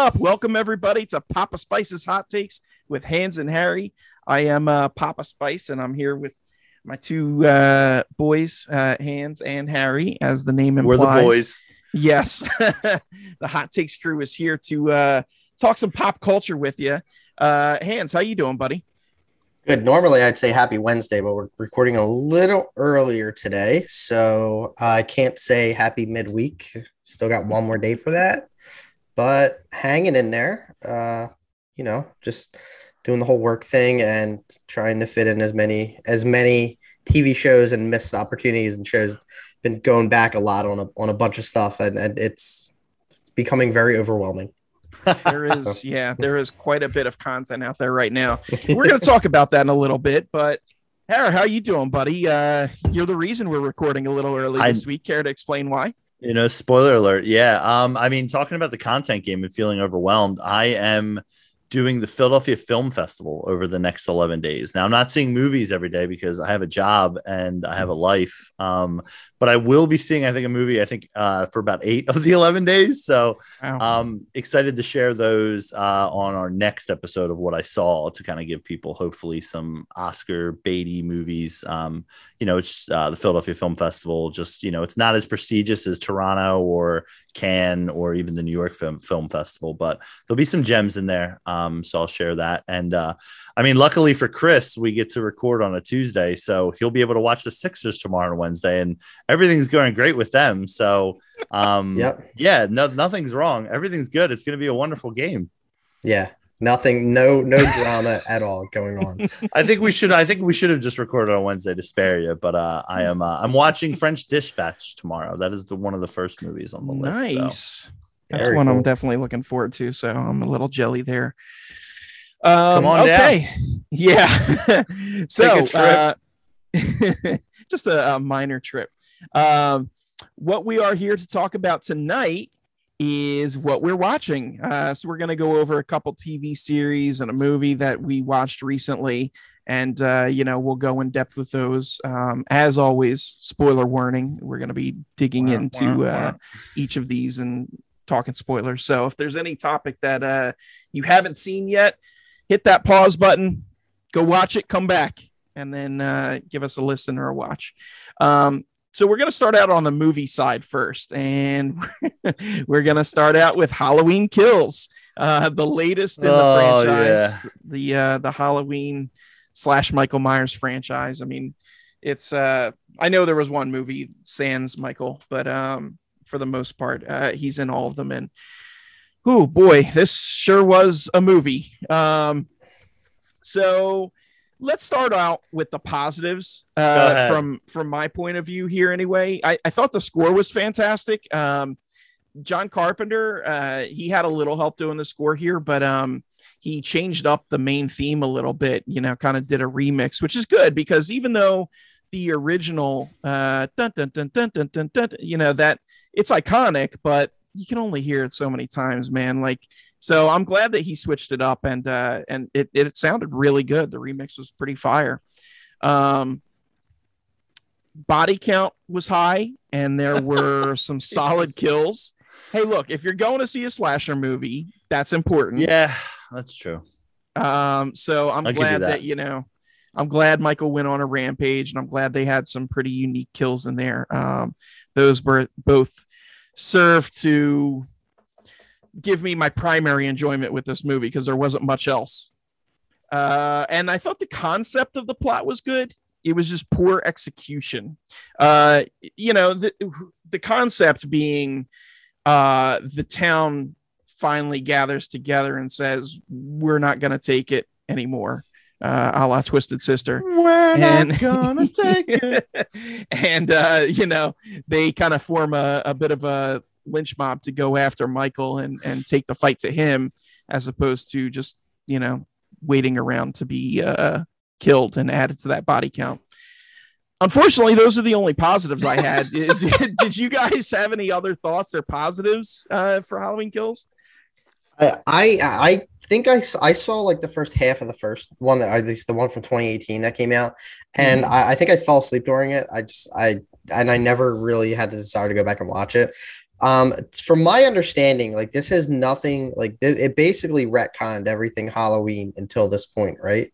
What up? Welcome everybody to Papa Spice's Hot Takes with Hans and Harry. I am uh, Papa Spice, and I'm here with my two uh, boys, uh, Hans and Harry, as the name implies. We're the boys. Yes, the Hot Takes crew is here to uh, talk some pop culture with you. Uh, Hans, how you doing, buddy? Good. Normally, I'd say happy Wednesday, but we're recording a little earlier today, so I can't say happy midweek. Still got one more day for that, but hanging in there. Uh, you know, just doing the whole work thing and trying to fit in as many as many TV shows and missed opportunities and shows. Been going back a lot on a on a bunch of stuff, and, and it's, it's becoming very overwhelming. there is yeah there is quite a bit of content out there right now we're going to talk about that in a little bit but Harry, how you doing buddy uh you're the reason we're recording a little early this week care to explain why you know spoiler alert. Yeah um i mean talking about the content game and feeling overwhelmed i am doing the Philadelphia Film Festival over the next 11 days. Now, I'm not seeing movies every day because I have a job and I have a life. Um, but I will be seeing, I think, a movie, I think, uh, for about eight of the 11 days. So I'm um, excited to share those uh, on our next episode of what I saw to kind of give people hopefully some Oscar Beatty movies. Um, you know, it's uh, the Philadelphia Film Festival, just, you know, it's not as prestigious as Toronto or Cannes or even the New York Film, Film Festival, but there'll be some gems in there. Um, so I'll share that. And uh, I mean, luckily for Chris, we get to record on a Tuesday, so he'll be able to watch the Sixers tomorrow on Wednesday, and everything's going great with them. So, um, yep. yeah, no, nothing's wrong. Everything's good. It's going to be a wonderful game. Yeah, nothing, no, no drama at all going on. I think we should. I think we should have just recorded on Wednesday to spare you. But uh, I am. Uh, I'm watching French Dispatch tomorrow. That is the one of the first movies on the list. Nice. So. That's Very one cool. I'm definitely looking forward to. So I'm a little jelly there. Um, Come on okay. Down. Yeah. so uh, just a, a, minor trip. Um, what we are here to talk about tonight is what we're watching. Uh, so we're going to go over a couple TV series and a movie that we watched recently. And, uh, you know, we'll go in depth with those. Um, as always, spoiler warning, we're going to be digging wow, into wow, uh, wow. each of these and talking spoilers. So if there's any topic that uh, you haven't seen yet, hit that pause button, go watch it, come back, and then uh, give us a listen or a watch. Um, so we're going to start out on the movie side first, and we're going to start out with Halloween Kills, uh, the latest in the oh, franchise, yeah. the uh, the Halloween slash Michael Myers franchise. I mean, it's uh, I know there was one movie Sans Michael, but um, for the most part, uh, he's in all of them, and oh boy, this sure was a movie. Um, so let's start out with the positives uh, from from my point of view here. Anyway, I, I thought the score was fantastic. Um, John Carpenter, uh, he had a little help doing the score here, but um, he changed up the main theme a little bit. You know, kind of did a remix, which is good because even though the original, uh, dun, dun, dun, dun, dun, dun, dun, you know that it's iconic, but you can only hear it so many times, man. Like, so I'm glad that he switched it up and uh, and it it sounded really good. The remix was pretty fire. Um, body count was high, and there were some solid kills. Hey, look, if you're going to see a slasher movie, that's important. Yeah, that's true. Um, so I'm I'll glad that. that you know. I'm glad Michael went on a rampage, and I'm glad they had some pretty unique kills in there. Um, those were both serve to give me my primary enjoyment with this movie because there wasn't much else. Uh, and I thought the concept of the plot was good. It was just poor execution. Uh, you know, the the concept being uh, the town finally gathers together and says, "We're not going to take it anymore." Uh, a la Twisted Sister. We're and, not gonna take it. and uh, you know, they kind of form a, a bit of a lynch mob to go after Michael and and take the fight to him, as opposed to just you know waiting around to be uh, killed and added to that body count. Unfortunately, those are the only positives I had. did, did, you guys have any other thoughts or positives uh, for Halloween Kills? I I think I, I saw like the first half of the first one that at least the one from 2018 that came out, and mm-hmm. I, I, think I fell asleep during it. I just I and I never really had the desire to go back and watch it. Um, from my understanding, like this has nothing like th- it basically retconned everything Halloween until this point, right?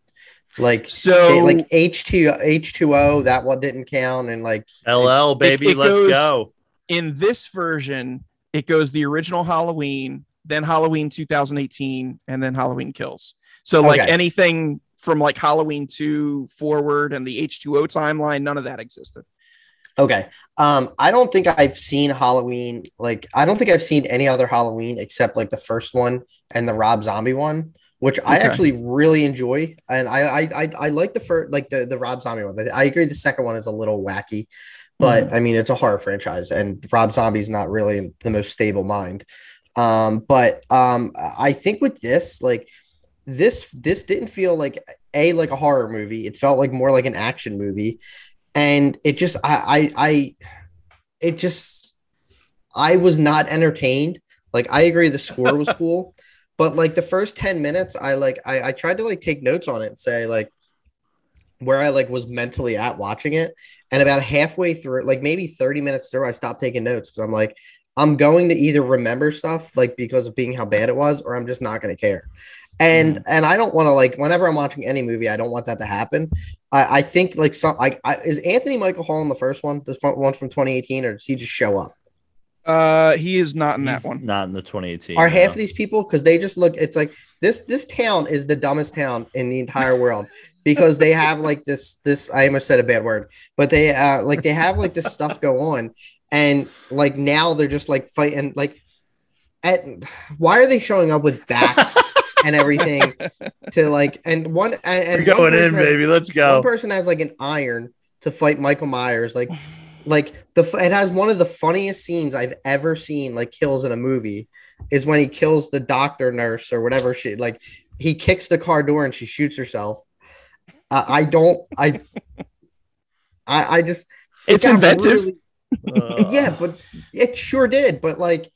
Like so, they, like H two H two O that one didn't count, and like LL baby, it, it let's goes, go. In this version, it goes the original Halloween, then Halloween 2018, and then Halloween Kills. So like okay. anything from like Halloween 2 forward and the H2O timeline, none of that existed. Okay. Um, I don't think I've seen Halloween. Like, I don't think I've seen any other Halloween except like the first one and the Rob Zombie one, which okay. I actually really enjoy. And I, I, I, I like the first, like the the Rob Zombie one. I agree. The second one is a little wacky, but mm-hmm. I mean, it's a horror franchise, and Rob Zombie's not really the most stable mind. Um, but um, I think with this, like this, this didn't feel like a like a horror movie. It felt like more like an action movie, and it just, I, I, I it just, I was not entertained. Like I agree, the score was cool, but like the first ten minutes, I like, I, I tried to like take notes on it and say like where I like was mentally at watching it. And about halfway through, like maybe 30 minutes through, I stopped taking notes because I'm like, I'm going to either remember stuff like because of being how bad it was, or I'm just not going to care. And mm. and I don't want to like whenever I'm watching any movie, I don't want that to happen. I, I think like some I, I is Anthony Michael Hall in the first one, the one from 2018, or does he just show up? Uh, he is not in He's that one. Not in the 2018. Are no. half of these people because they just look? It's like this. This town is the dumbest town in the entire world because they have like this. This I almost said a bad word, but they uh like they have like this stuff go on, and like now they're just like fighting like at why are they showing up with bats and everything to like and one and, and We're going in has, baby. Let's go. one person has like an iron to fight michael myers like like the it has one of the funniest scenes i've ever seen like kills in a movie is when he kills the doctor nurse or whatever she like he kicks the car door and she shoots herself. Uh, i don't i i i just it's inventive. really, uh. Yeah, but it sure did. But like,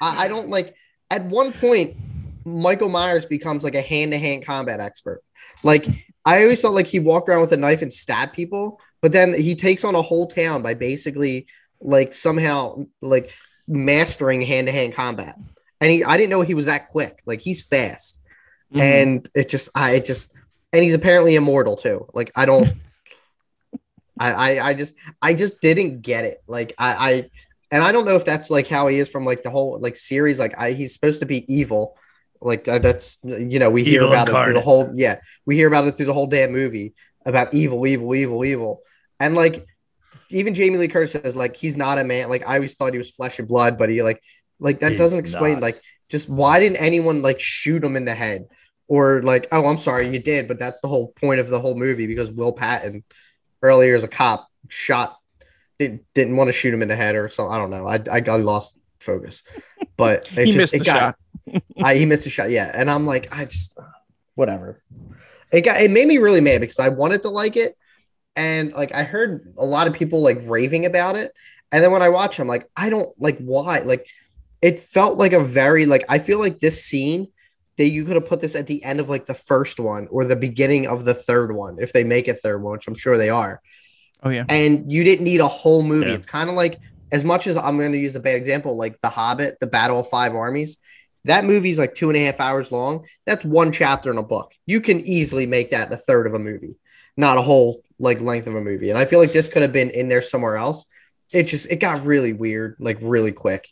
I, I don't like. At one point, Michael Myers becomes like a hand to hand combat expert. Like, I always felt like he walked around with a knife and stabbed people, but then he takes on a whole town by basically like somehow like mastering hand to hand combat. And he, I didn't know he was that quick. Like he's fast, mm-hmm. and it just, I it just, and he's apparently immortal too. Like I don't. I, I, I just I just didn't get it. Like I, I and I don't know if that's like how he is from like the whole like series. Like I, he's supposed to be evil. Like uh, that's you know we hear about incarnate. it through the whole yeah we hear about it through the whole damn movie about evil evil evil evil and like even Jamie Lee Curtis says like he's not a man. Like I always thought he was flesh and blood, but he like like that he's doesn't explain not. like just why didn't anyone like shoot him in the head or like oh I'm sorry you did, but that's the whole point of the whole movie because Will Patton earlier as a cop shot didn't, didn't want to shoot him in the head or something. I don't know. I, I, I lost focus, but he just, missed the got, shot. I, he missed a shot. Yeah. And I'm like, I just, whatever. It got, it made me really mad because I wanted to like it. And like, I heard a lot of people like raving about it. And then when I watch, I'm like, I don't like why, like, it felt like a very, like, I feel like this scene that you could have put this at the end of like the first one or the beginning of the third one if they make a third one, which I'm sure they are. Oh yeah. And you didn't need a whole movie. Yeah. It's kind of like as much as I'm going to use a bad example, like The Hobbit, The Battle of Five Armies. That movie's like two and a half hours long. That's one chapter in a book. You can easily make that a third of a movie, not a whole like length of a movie. And I feel like this could have been in there somewhere else. It just it got really weird, like really quick.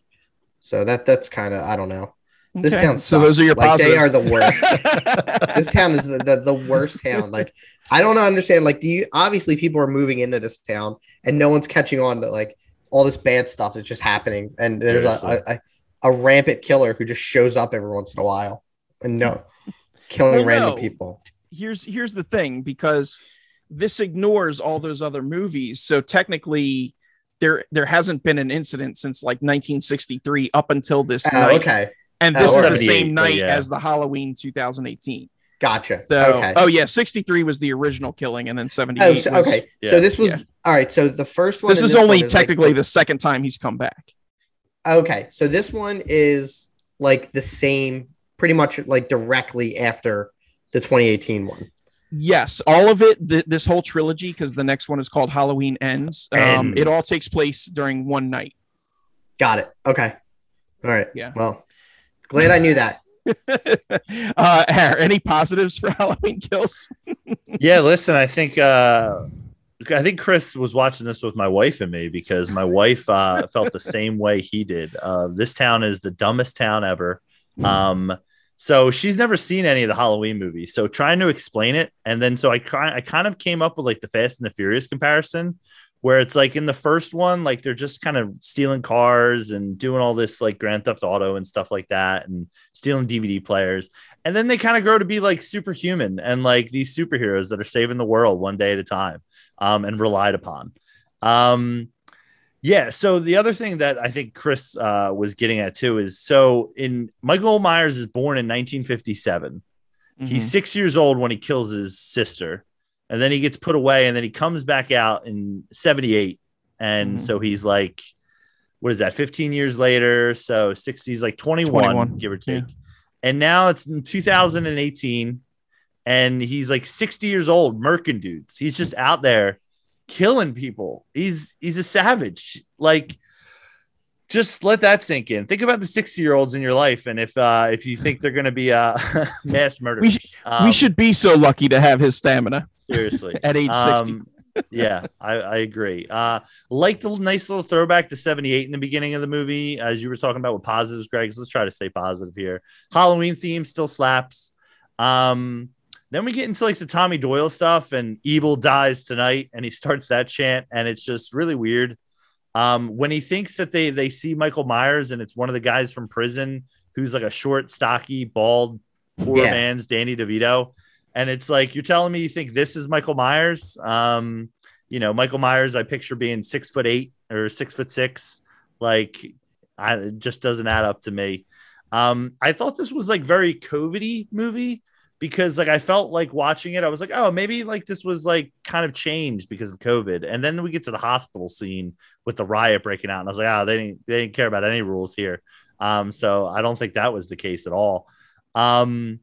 So that that's kind of I don't know. This okay. town sucks. So those are your like positives. they are the worst. this town is the, the, the worst town. Like I don't understand. Like, do you obviously people are moving into this town and no one's catching on to like all this bad stuff that's just happening. And there's a, a, a, rampant killer who just shows up every once in a while and no killing well, random no. people. Here's here's the thing because this ignores all those other movies. So technically there there hasn't been an incident since like 1963 up until this oh, night. Okay and this is the same night yeah. as the Halloween 2018. Gotcha. So, okay. Oh yeah, 63 was the original killing, and then 78. Oh, so, okay. yeah. So this was yeah. all right. So the first one. This is this only technically like, the second time he's come back. Okay, so this one is like the same, pretty much like directly after the 2018 one. Yes, all of it. Th- this whole trilogy, because the next one is called Halloween Ends. Um, Ends. It all takes place during one night. Got it. Okay. All right. Yeah. Well, glad I knew that. uh, any positives for Halloween Kills? yeah, listen, I think uh, I think Chris was watching this with my wife and me because my wife uh, felt the same way he did. Uh, this town is the dumbest town ever. Um, so she's never seen any of the Halloween movies. So trying to explain it, and then so I kind I kind of came up with like the Fast and the Furious comparison, where it's like in the first one, like they're just kind of stealing cars and doing all this like Grand Theft Auto and stuff like that, and stealing DVD players, and then they kind of grow to be like superhuman and like these superheroes that are saving the world one day at a time um, and relied upon. Um, yeah. So the other thing that I think Chris uh, was getting at too is so in Michael Myers is born in 1957. Mm-hmm. He's six years old when he kills his sister, and then he gets put away, and then he comes back out in 78. And mm-hmm. so he's like, what is that, 15 years later? So 60s, like 21, 21. give or take. Yeah. And now it's in 2018 and he's like 60 years old, murking dudes. He's just out there killing people. He's he's a savage. Like just let that sink in. Think about the 60 year olds in your life, and if uh, if you think they're going to be uh, mass murderers, we, um, we, should be so lucky to have his stamina. Seriously, at age 60. Um, yeah, I, I agree. Uh, like the nice little throwback to 78 in the beginning of the movie, as you were talking about with positives, Greg. So let's try to stay positive here. Halloween theme still slaps. Um, then we get into like the Tommy Doyle stuff and evil dies tonight and he starts that chant and it's just really weird. Um, when he thinks that they they see Michael Myers and it's one of the guys from prison who's like a short, stocky, bald, poor yeah. man's Danny DeVito. And it's like you're telling me you think this is Michael Myers. Um, you know, Michael Myers, I picture being six foot eight or six foot six. Like I it just doesn't add up to me. Um, I thought this was like very COVIDy movie because like I felt like watching it, I was like, oh, maybe like this was like kind of changed because of COVID. And then we get to the hospital scene with the riot breaking out, and I was like, oh, they didn't they didn't care about any rules here. Um, so I don't think that was the case at all. Um,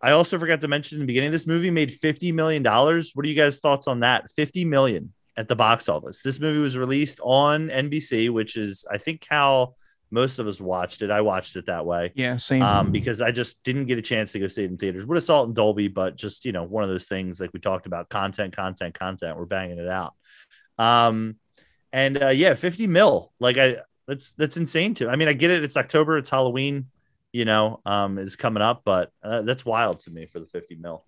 I also forgot to mention in the beginning, this movie made $50 million. What are you guys' thoughts on that? 50 million at the box office. This movie was released on NBC, which is I think how most of us watched it. I watched it that way. Yeah, same. Um, because I just didn't get a chance to go see it in theaters. Would have saw it in Dolby, but just you know, one of those things like we talked about, content, content, content. We're banging it out. Um, and uh, yeah, fifty mil. Like I, that's that's insane too. I mean, I get it. It's October. It's Halloween. You know, um, is coming up, but uh, that's wild to me for the fifty mil.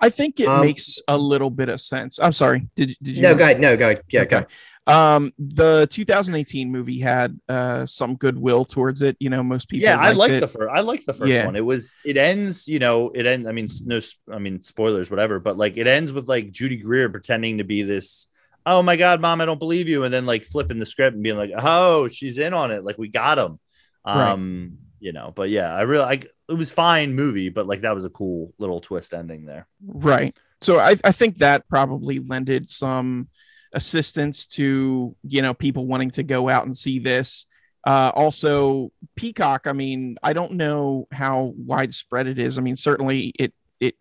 I think it um, makes a little bit of sense. I'm sorry. Did did you? No, go ahead. No, go ahead. Yeah, okay. go. Um, the 2018 movie had uh some goodwill towards it. You know, most people. Yeah, I like the first. I like the first yeah. one. It was. It ends. You know, it ends. I mean, no. I mean, spoilers, whatever. But like, it ends with like Judy Greer pretending to be this. Oh my God, mom, I don't believe you, and then like flipping the script and being like, oh, she's in on it. Like we got him. Um, right. you know, but yeah, I really like. It was fine movie, but like that was a cool little twist ending there. Right. So I I think that probably lended some assistance to you know people wanting to go out and see this. Uh, also peacock i mean i don't know how widespread it is. I mean certainly it it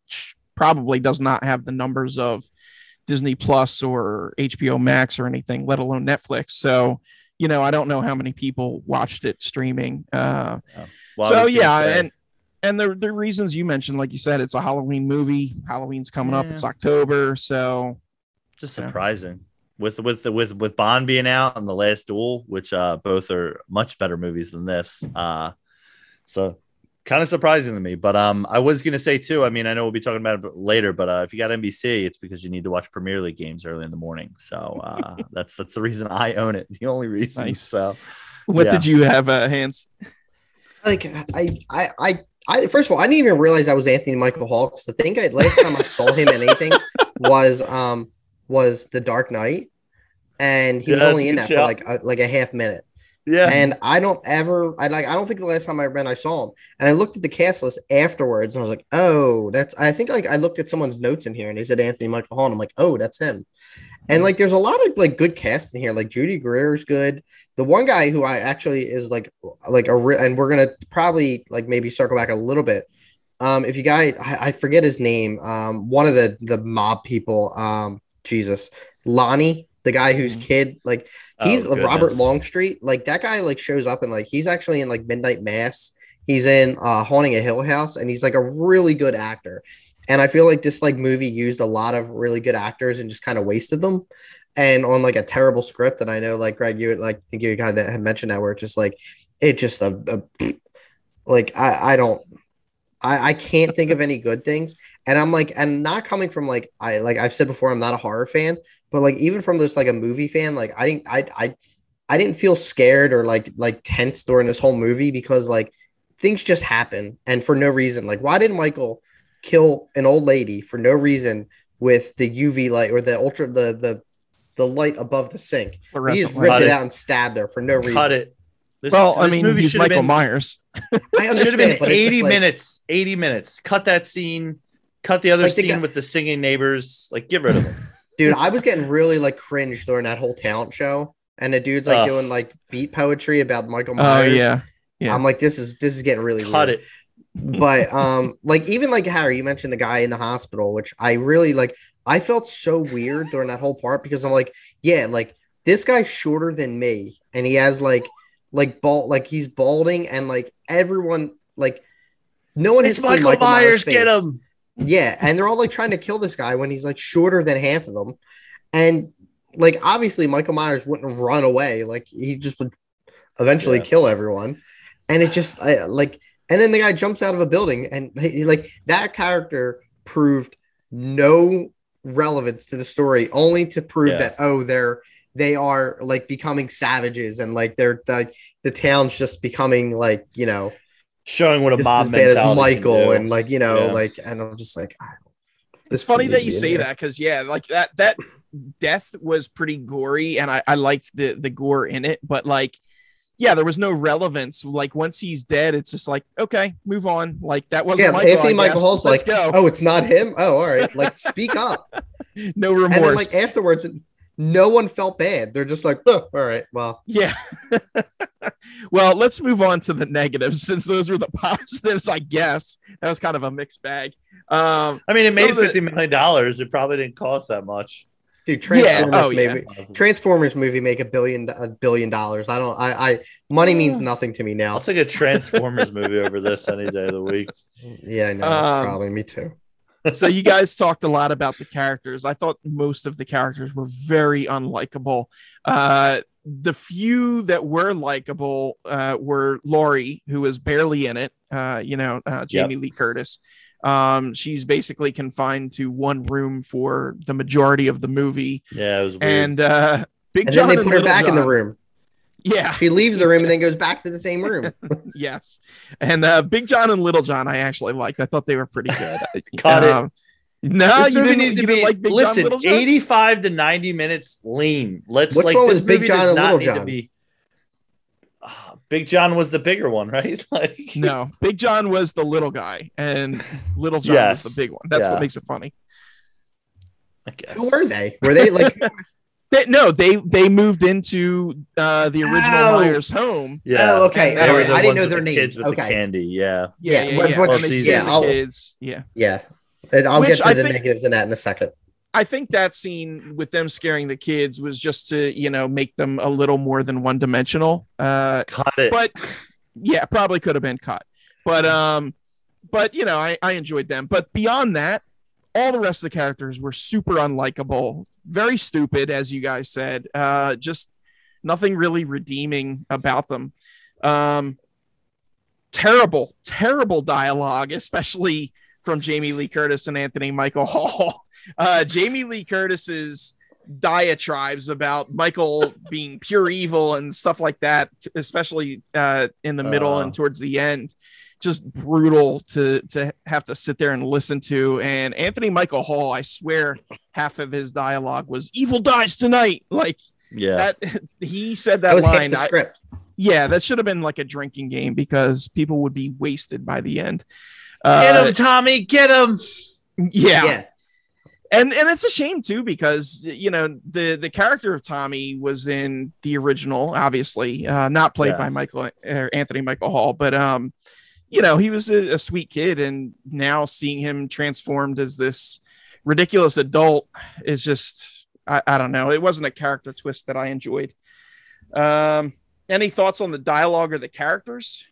probably does not have the numbers of disney plus or hbo max or anything let alone netflix. So you know i don't know how many people watched it streaming. Uh, oh. well, so yeah say- and and the, the reasons you mentioned like you said it's a halloween movie. Halloween's coming yeah. up it's october so just surprising with with with with Bond being out and The Last Duel, which uh, both are much better movies than this. Uh, so kind of surprising to me. But um, I was gonna say too. I mean, I know we'll be talking about it later, but uh, if you got NBC, it's because you need to watch Premier League games early in the morning. So uh, that's that's the reason I own it. The only reason. Nice. So, what yeah. did you have, uh, Hans? Like I I I. I, first of all, I didn't even realize that was Anthony Michael Hall because the thing I last time I saw him in anything was um was The Dark Knight and he yeah, was only in that for like a, like a half minute. Yeah. And I don't ever I like I don't think the last time I ran I saw him. And I looked at the cast list afterwards and I was like, oh, that's I think like I looked at someone's notes in here and they said Anthony Michael Hall. And I'm like, oh, that's him. And like there's a lot of like good cast in here. Like Judy Greer's good. The one guy who I actually is like like a re- and we're gonna probably like maybe circle back a little bit. Um, if you guys I, I forget his name, um, one of the the mob people, um, Jesus, Lonnie the guy whose mm-hmm. kid like he's oh, Robert Longstreet. Like that guy like shows up and like he's actually in like Midnight Mass. He's in uh Haunting a Hill House and he's like a really good actor. And I feel like this like movie used a lot of really good actors and just kind of wasted them. And on like a terrible script. And I know like Greg, you like think you kind of had mentioned that where it's just like it just a, a like I I don't I, I can't think of any good things. And I'm like, and not coming from like I like I've said before, I'm not a horror fan, but like even from this like a movie fan, like I didn't I I I didn't feel scared or like like tense during this whole movie because like things just happen and for no reason. Like why didn't Michael kill an old lady for no reason with the UV light or the ultra the the the light above the sink? He just ripped it, it out and stabbed her for no reason. Cut it. This, well, this I mean, he's Michael been, Myers. I understand, should have been 80 like, minutes. 80 minutes. Cut that scene. Cut the other like scene the with the singing neighbors. Like, get rid of them. Dude, I was getting really like cringe during that whole talent show. And the dude's like uh, doing like beat poetry about Michael oh, Myers. Oh, yeah. Yeah. I'm like, this is this is getting really cut weird. it. but um, like even like Harry, you mentioned the guy in the hospital, which I really like. I felt so weird during that whole part because I'm like, yeah, like this guy's shorter than me, and he has like like bald, like he's balding, and like everyone, like no one it's has Michael, Michael Myers. Myers get him. Yeah, and they're all like trying to kill this guy when he's like shorter than half of them, and like obviously Michael Myers wouldn't run away. Like he just would eventually yeah. kill everyone, and it just I, like, and then the guy jumps out of a building, and he, like that character proved no relevance to the story, only to prove yeah. that oh they're they are like becoming savages and like they're like the town's just becoming like you know showing what a mob as bad as Michael and like you know yeah. like and I'm just like it's funny that you say that because yeah like that that death was pretty gory and I, I liked the the gore in it but like yeah there was no relevance. Like once he's dead it's just like okay move on. Like that wasn't yeah, Michael, Anthony Michael Hall's like go. oh it's not him? Oh all right. Like speak up. No remorse. And then, like afterwards no one felt bad. They're just like, oh, all right, well, yeah. well, let's move on to the negatives since those were the positives. I guess that was kind of a mixed bag. Um, I mean, it made fifty the, million dollars. It probably didn't cost that much. Dude, Transformers yeah. Oh, maybe yeah. Transformers movie make a billion a billion dollars. I don't. I. I money means nothing to me now. I'll take a Transformers movie over this any day of the week. Yeah, I know. Um, probably me too so you guys talked a lot about the characters. I thought most of the characters were very unlikable. Uh, the few that were likable uh, were Laurie, who was barely in it. Uh, you know, uh, Jamie yep. Lee Curtis. Um, she's basically confined to one room for the majority of the movie. Yeah, it was weird. And uh, Big and John then they put her back John, in the room. Yeah. She leaves the room and then goes back to the same room. yes. And uh, Big John and Little John, I actually liked. I thought they were pretty good. Caught um, it. No, this you didn't, needs to be like Big listen, John, John? 85 to 90 minutes lean. Let's Which like one was Big John and Little John? Be, uh, Big John was the bigger one, right? like no, Big John was the little guy, and Little John yes. was the big one. That's yeah. what makes it funny. Who were they? Were they like They, no, they they moved into uh, the original oh. Myers home. Yeah. Oh, okay. I didn't know their name. Kids with okay. the candy. Yeah. Yeah. Yeah. yeah, What, yeah, I'll. Yeah. Yeah. And I'll Which get to I the think, negatives in that in a second. I think that scene with them scaring the kids was just to you know make them a little more than one dimensional. Uh, cut it. But yeah, probably could have been cut. But um, but you know, I I enjoyed them. But beyond that, all the rest of the characters were super unlikable very stupid, as you guys said. Uh, just nothing really redeeming about them. Um, terrible, terrible dialogue, especially from Jamie Lee Curtis and Anthony Michael Hall. Uh, Jamie Lee Curtis's diatribes about Michael being pure evil and stuff like that, especially uh, in the middle uh. and towards the end just brutal to to have to sit there and listen to. And Anthony Michael Hall, I swear, half of his dialogue was "Evil dies tonight." Like, yeah, that he said that, that line. the script. I, yeah, that should have been like a drinking game because people would be wasted by the end. Uh, get him, Tommy! Get him! Yeah. yeah. And and it's a shame too because you know the the character of Tommy was in the original, obviously uh, not played yeah. by Michael uh, Anthony Michael Hall, but um, you know, he was a, a, sweet kid, and now seeing him transformed as this ridiculous adult is just I, I don't know. It wasn't a character twist that I enjoyed. Um, any thoughts on the dialogue or the characters?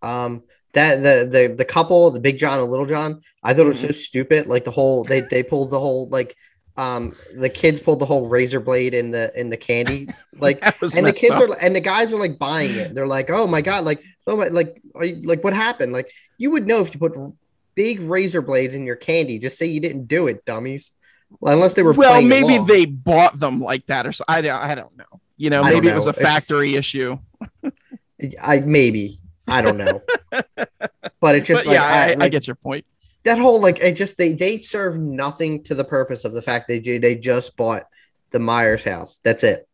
Um, that the the the couple, the Big John and Little John, I thought it was so mm-hmm. stupid. Like the whole they they pulled the whole like um the kids pulled the whole razor blade in the in the candy like and the kids up. are and the guys are like buying it they're like oh my god like oh my like you, like what happened like you would know if you put big razor blades in your candy just say you didn't do it dummies well, unless they were well maybe along. they bought them like that or so i, I don't know you know maybe know. it was a factory it's, issue i maybe I don't know. but it's just but like, yeah, I, I, like, I, get your point. That whole like it just they they serve nothing to the purpose of the fact they they just bought the Myers house. That's it.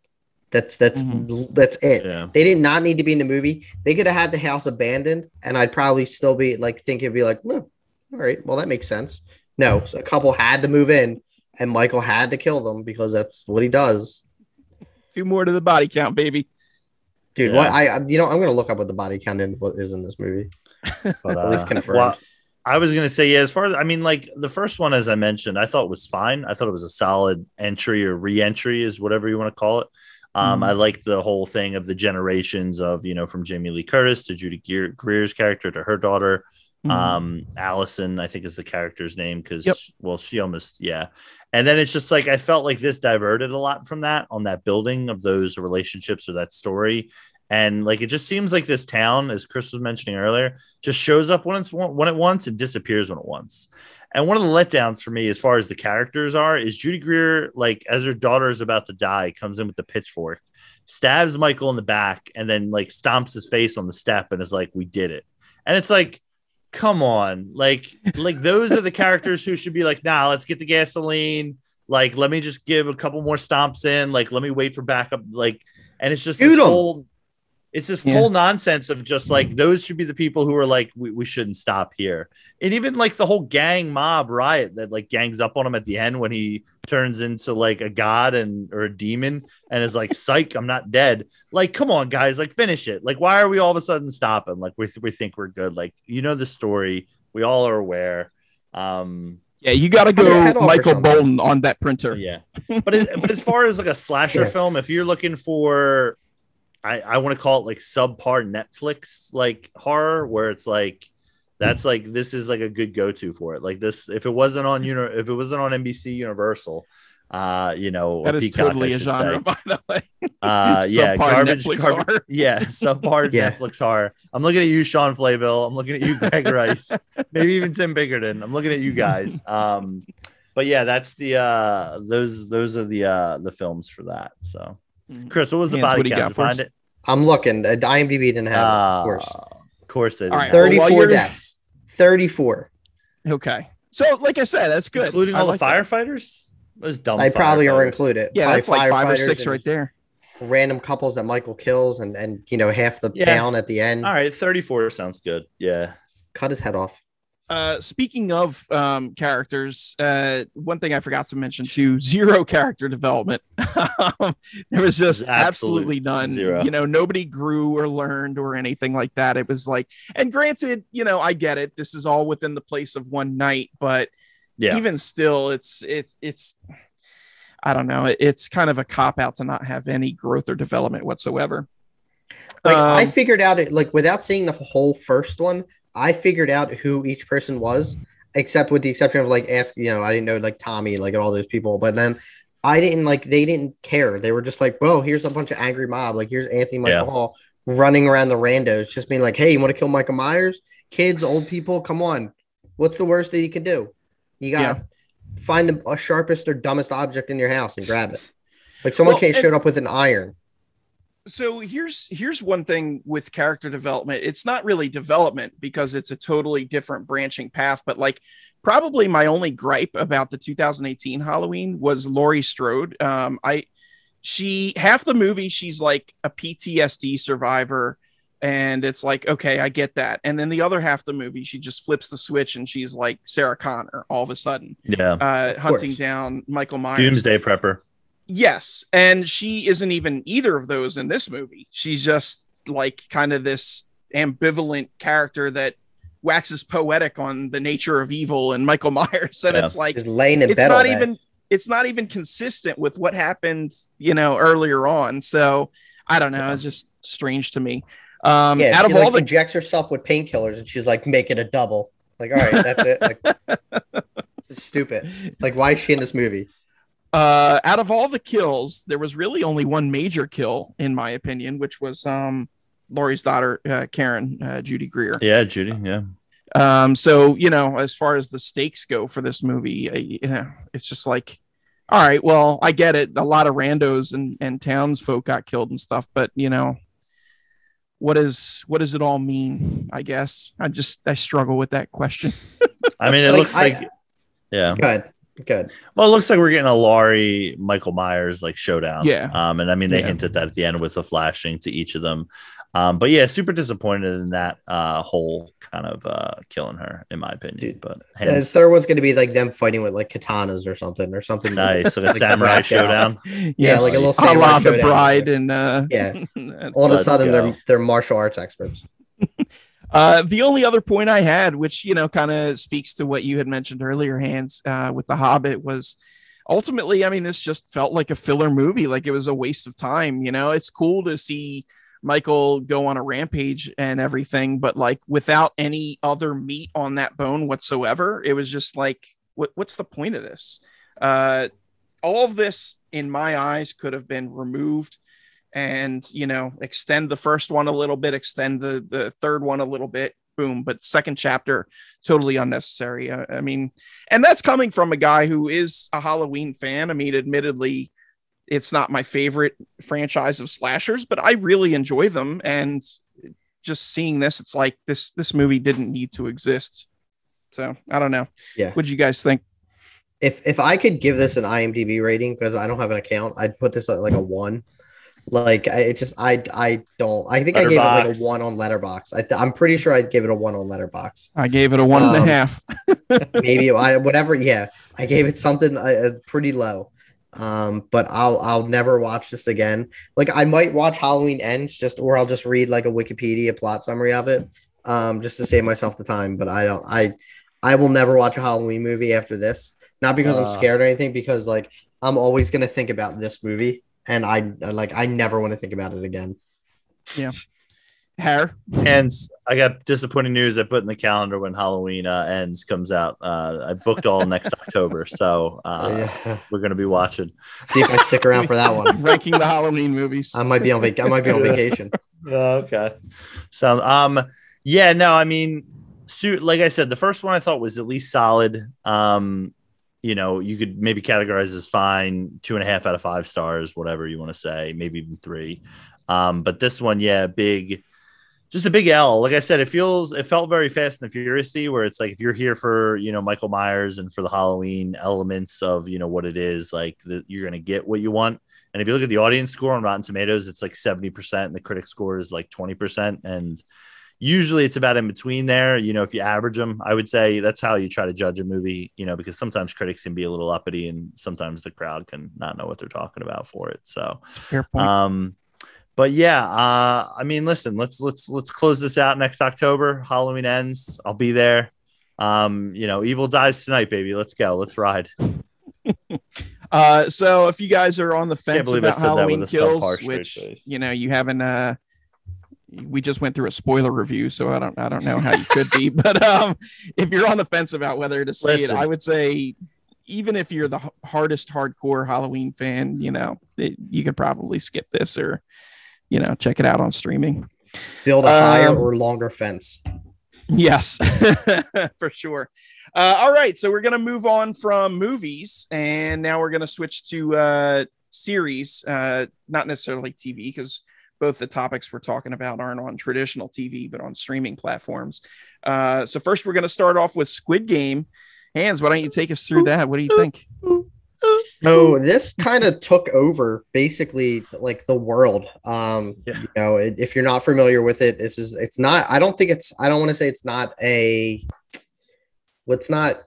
That's that's mm-hmm. that's it. Yeah. They did not need to be in the movie. They could have had the house abandoned, and I'd probably still be like think it'd be like, all right, well that makes sense. No, so a couple had to move in, and Michael had to kill them because that's what he does. Two more to the body count, baby. Dude, yeah. what I you know I'm gonna look up what the body count in what is in this movie. But, uh, At least confirmed. Well, I was gonna say yeah. As far as I mean, like the first one, as I mentioned, I thought was fine. I thought it was a solid entry or re-entry, is whatever you want to call it. Um, mm. I like the whole thing of the generations of you know from Jamie Lee Curtis to Judy Greer's character to her daughter. Mm. Um, Allison, I think is the character's name because yep. well, she almost yeah. And then it's just like I felt like this diverted a lot from that on that building of those relationships or that story. And like it just seems like this town, as Chris was mentioning earlier, just shows up when it's when it wants and disappears when it wants. And one of the letdowns for me, as far as the characters are, is Judy Greer, like as her daughter is about to die, comes in with the pitchfork, stabs Michael in the back, and then like stomps his face on the step and is like, "We did it." And it's like, come on. Like like those are the characters who should be like nah let's get the gasoline. Like let me just give a couple more stomps in. Like let me wait for backup. Like and it's just this whole it's this yeah. whole nonsense of just like those should be the people who are like we, we shouldn't stop here. And even like the whole gang mob riot that like gangs up on him at the end when he turns into like a god and or a demon and is like psych i'm not dead. Like come on guys like finish it. Like why are we all of a sudden stopping? Like we, we think we're good. Like you know the story. We all are aware. Um yeah, you got to go Michael Bolton on that printer. Yeah, but it, but as far as like a slasher yeah. film, if you're looking for I, I want to call it like subpar Netflix like horror where it's like that's like this is like a good go-to for it. Like this, if it wasn't on you know if it wasn't on NBC Universal, uh, you know, that is Peacock, totally a genre, say. by the way. Uh, yeah, garbage, garbage yeah, subpar yeah. Netflix horror. I'm looking at you, Sean Flayville. I'm looking at you, Greg Rice. Maybe even Tim Bickerton. I'm looking at you guys. Um, but yeah, that's the uh, those those are the uh the films for that. So. Chris, what was the Chance, body count? Find it. I'm looking. Uh, IMDb didn't have uh, it, of ah, course. Of course they did. All right, 34 well, deaths. 34. Okay. So, like I said, that's good. Including all like the firefighters? Those dumb They probably are included. Yeah, that's like five or six right there. Random couples that Michael kills and, and you know, half the yeah. town at the end. All right, 34 sounds good. Yeah. Cut his head off. Uh, speaking of um, characters, uh, one thing I forgot to mention too: zero character development. there was just absolutely none. Zero. You know, nobody grew or learned or anything like that. It was like, and granted, you know, I get it. This is all within the place of one night, but yeah, even still, it's it's it's. I don't know. It's kind of a cop out to not have any growth or development whatsoever. Like um, I figured out it like without seeing the whole first one, I figured out who each person was, except with the exception of like ask, you know, I didn't know like Tommy, like all those people, but then I didn't like they didn't care. They were just like, whoa, here's a bunch of angry mob. Like here's Anthony Michael yeah. Hall running around the randos, just being like, hey, you want to kill Michael Myers? Kids, old people, come on. What's the worst that you can do? You got yeah. find a, a, sharpest or dumbest object in your house and grab it. Like someone well, can't show up with an iron so here's here's one thing with character development. It's not really development because it's a totally different branching path but like probably my only gripe about the 2018 halloween was laurie strode. Um i she half the movie she's like a ptsd survivor and it's like okay i get that. And then the other half the movie she just flips the switch and she's like sarah connor all of a sudden. Yeah. Uh hunting down michael myers. Doomsday prepper Yes, and she isn't even either of those in this movie. She's just like kind of this ambivalent character that waxes poetic on the nature of evil and Michael Myers, and yeah. it's like laying in it's bed not even it's not even consistent with what happened, you know, earlier on. So I don't know. Yeah. It's just strange to me. Um, yeah, out of all like the injects herself with painkillers, and she's like, make it a double. Like, all right, that's it. Like, stupid. Like, why is she in this movie? Uh, out of all the kills, there was really only one major kill, in my opinion, which was um Laurie's daughter, uh, Karen, uh, Judy Greer. Yeah, Judy. Yeah. Um, so you know, as far as the stakes go for this movie, uh, you know, it's just like, all right, well, I get it. A lot of randos and and townsfolk got killed and stuff, but you know, what is what does it all mean? I guess I just I struggle with that question. I mean, it like, looks like, I, yeah, good. Good. Well, it looks like we're getting a Laurie Michael Myers like showdown. Yeah. Um, and I mean they yeah. hinted that at the end with the flashing to each of them. Um, but yeah, super disappointed in that uh, whole kind of uh, killing her, in my opinion. Dude, but Hans- the third one's going to be like them fighting with like katanas or something, or something nice, like a samurai showdown. Yes. Yeah, like a little samurai the bride and uh, yeah. All of a sudden, go. they're they're martial arts experts. Uh, the only other point I had, which you know, kind of speaks to what you had mentioned earlier, Hans, uh, with the Hobbit, was ultimately, I mean, this just felt like a filler movie. Like it was a waste of time. You know, it's cool to see Michael go on a rampage and everything, but like without any other meat on that bone whatsoever, it was just like, what, what's the point of this? Uh, all of this, in my eyes, could have been removed and you know extend the first one a little bit extend the the third one a little bit boom but second chapter totally unnecessary I, I, mean and that's coming from a guy who is a halloween fan i mean admittedly it's not my favorite franchise of slashers, but I really enjoy them. And just seeing this, it's like this this movie didn't need to exist. So I don't know. Yeah. What do you guys think? If if I could give this an IMDb rating because I don't have an account, I'd put this at like a one. Like I it just I I don't I think Letterboxd. I gave it like a one on Letterboxd. I th- I'm pretty sure I'd give it a one on Letterboxd. I gave it a one um, and a um, half. maybe I whatever. Yeah, I gave it something uh, pretty low um but i'll i'll never watch this again like i might watch halloween ends just or i'll just read like a wikipedia plot summary of it um just to save myself the time but i don't i i will never watch a halloween movie after this not because uh, i'm scared or anything because like i'm always going to think about this movie and i like i never want to think about it again yeah hair. And I got disappointing news. I put in the calendar when Halloween uh, ends comes out. Uh, I booked all next October, so uh, yeah. we're gonna be watching. See if I stick around for that one. Ranking the Halloween movies. I might be on vac- I might be on vacation. okay. So um, yeah, no, I mean, suit. Like I said, the first one I thought was at least solid. Um, you know, you could maybe categorize as fine, two and a half out of five stars, whatever you want to say, maybe even three. Um, but this one, yeah, big just a big L. Like I said, it feels it felt very fast and the furiously where it's like if you're here for you know Michael Myers and for the Halloween elements of you know what it is, like the, you're gonna get what you want. And if you look at the audience score on Rotten Tomatoes, it's like 70%, and the critic score is like 20%. And usually it's about in between there. You know, if you average them, I would say that's how you try to judge a movie, you know, because sometimes critics can be a little uppity and sometimes the crowd can not know what they're talking about for it. So, fair point. Um, but yeah, uh, I mean, listen, let's let's let's close this out next October. Halloween ends. I'll be there. Um, you know, evil dies tonight, baby. Let's go. Let's ride. uh, so if you guys are on the fence about Halloween kills, which you know you haven't, uh, we just went through a spoiler review, so I don't I don't know how you could be, but um, if you're on the fence about whether to see listen. it, I would say even if you're the hardest hardcore Halloween fan, you know, it, you could probably skip this or you know, check it out on streaming. Build a higher um, or longer fence. Yes, for sure. Uh, all right, so we're gonna move on from movies, and now we're gonna switch to uh, series, uh, not necessarily TV, because both the topics we're talking about aren't on traditional TV, but on streaming platforms. Uh, so first, we're gonna start off with Squid Game. Hans, why don't you take us through that? What do you think? So this kind of took over basically like the world. Um, yeah. you know, if you're not familiar with it, this is it's not. I don't think it's. I don't want to say it's not a. What's not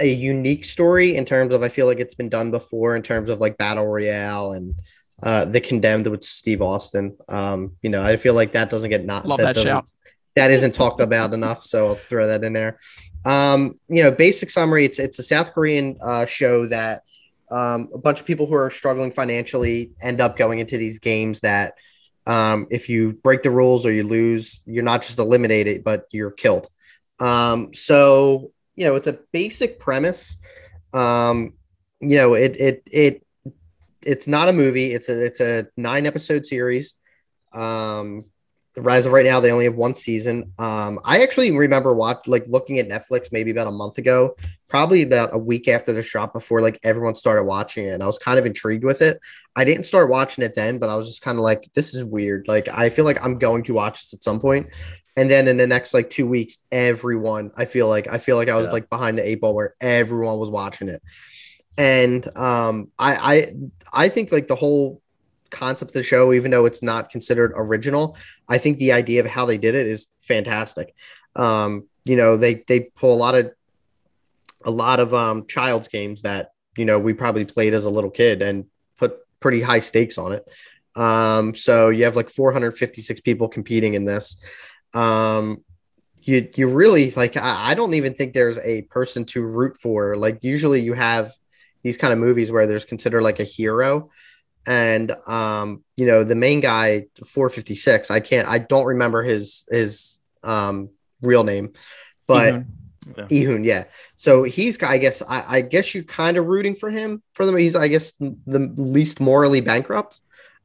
a unique story in terms of I feel like it's been done before in terms of like battle royale and uh, the condemned with Steve Austin. Um, you know, I feel like that doesn't get not Love that, that shout. That isn't talked about enough, so let's throw that in there. Um, you know, basic summary: it's it's a South Korean uh, show that um, a bunch of people who are struggling financially end up going into these games that um, if you break the rules or you lose, you're not just eliminated, but you're killed. Um, so you know, it's a basic premise. Um, you know, it it it it's not a movie. It's a it's a nine episode series. Um, as of right now, they only have one season. Um, I actually remember watch like looking at Netflix maybe about a month ago, probably about a week after the shot before like everyone started watching it, and I was kind of intrigued with it. I didn't start watching it then, but I was just kind of like, this is weird. Like I feel like I'm going to watch this at some point. And then in the next like two weeks, everyone I feel like I feel like I was yeah. like behind the eight ball where everyone was watching it. And um I I I think like the whole concept of the show, even though it's not considered original, I think the idea of how they did it is fantastic. Um, you know, they they pull a lot of a lot of um child's games that you know we probably played as a little kid and put pretty high stakes on it. Um, so you have like 456 people competing in this. Um, you you really like I, I don't even think there's a person to root for. Like usually you have these kind of movies where there's considered like a hero and um you know the main guy 456 i can't i don't remember his his um real name but Ehun. Yeah. Ehun, yeah. So he's, I guess, I, I guess you're kind of rooting for him for them. He's, I guess, the least morally bankrupt.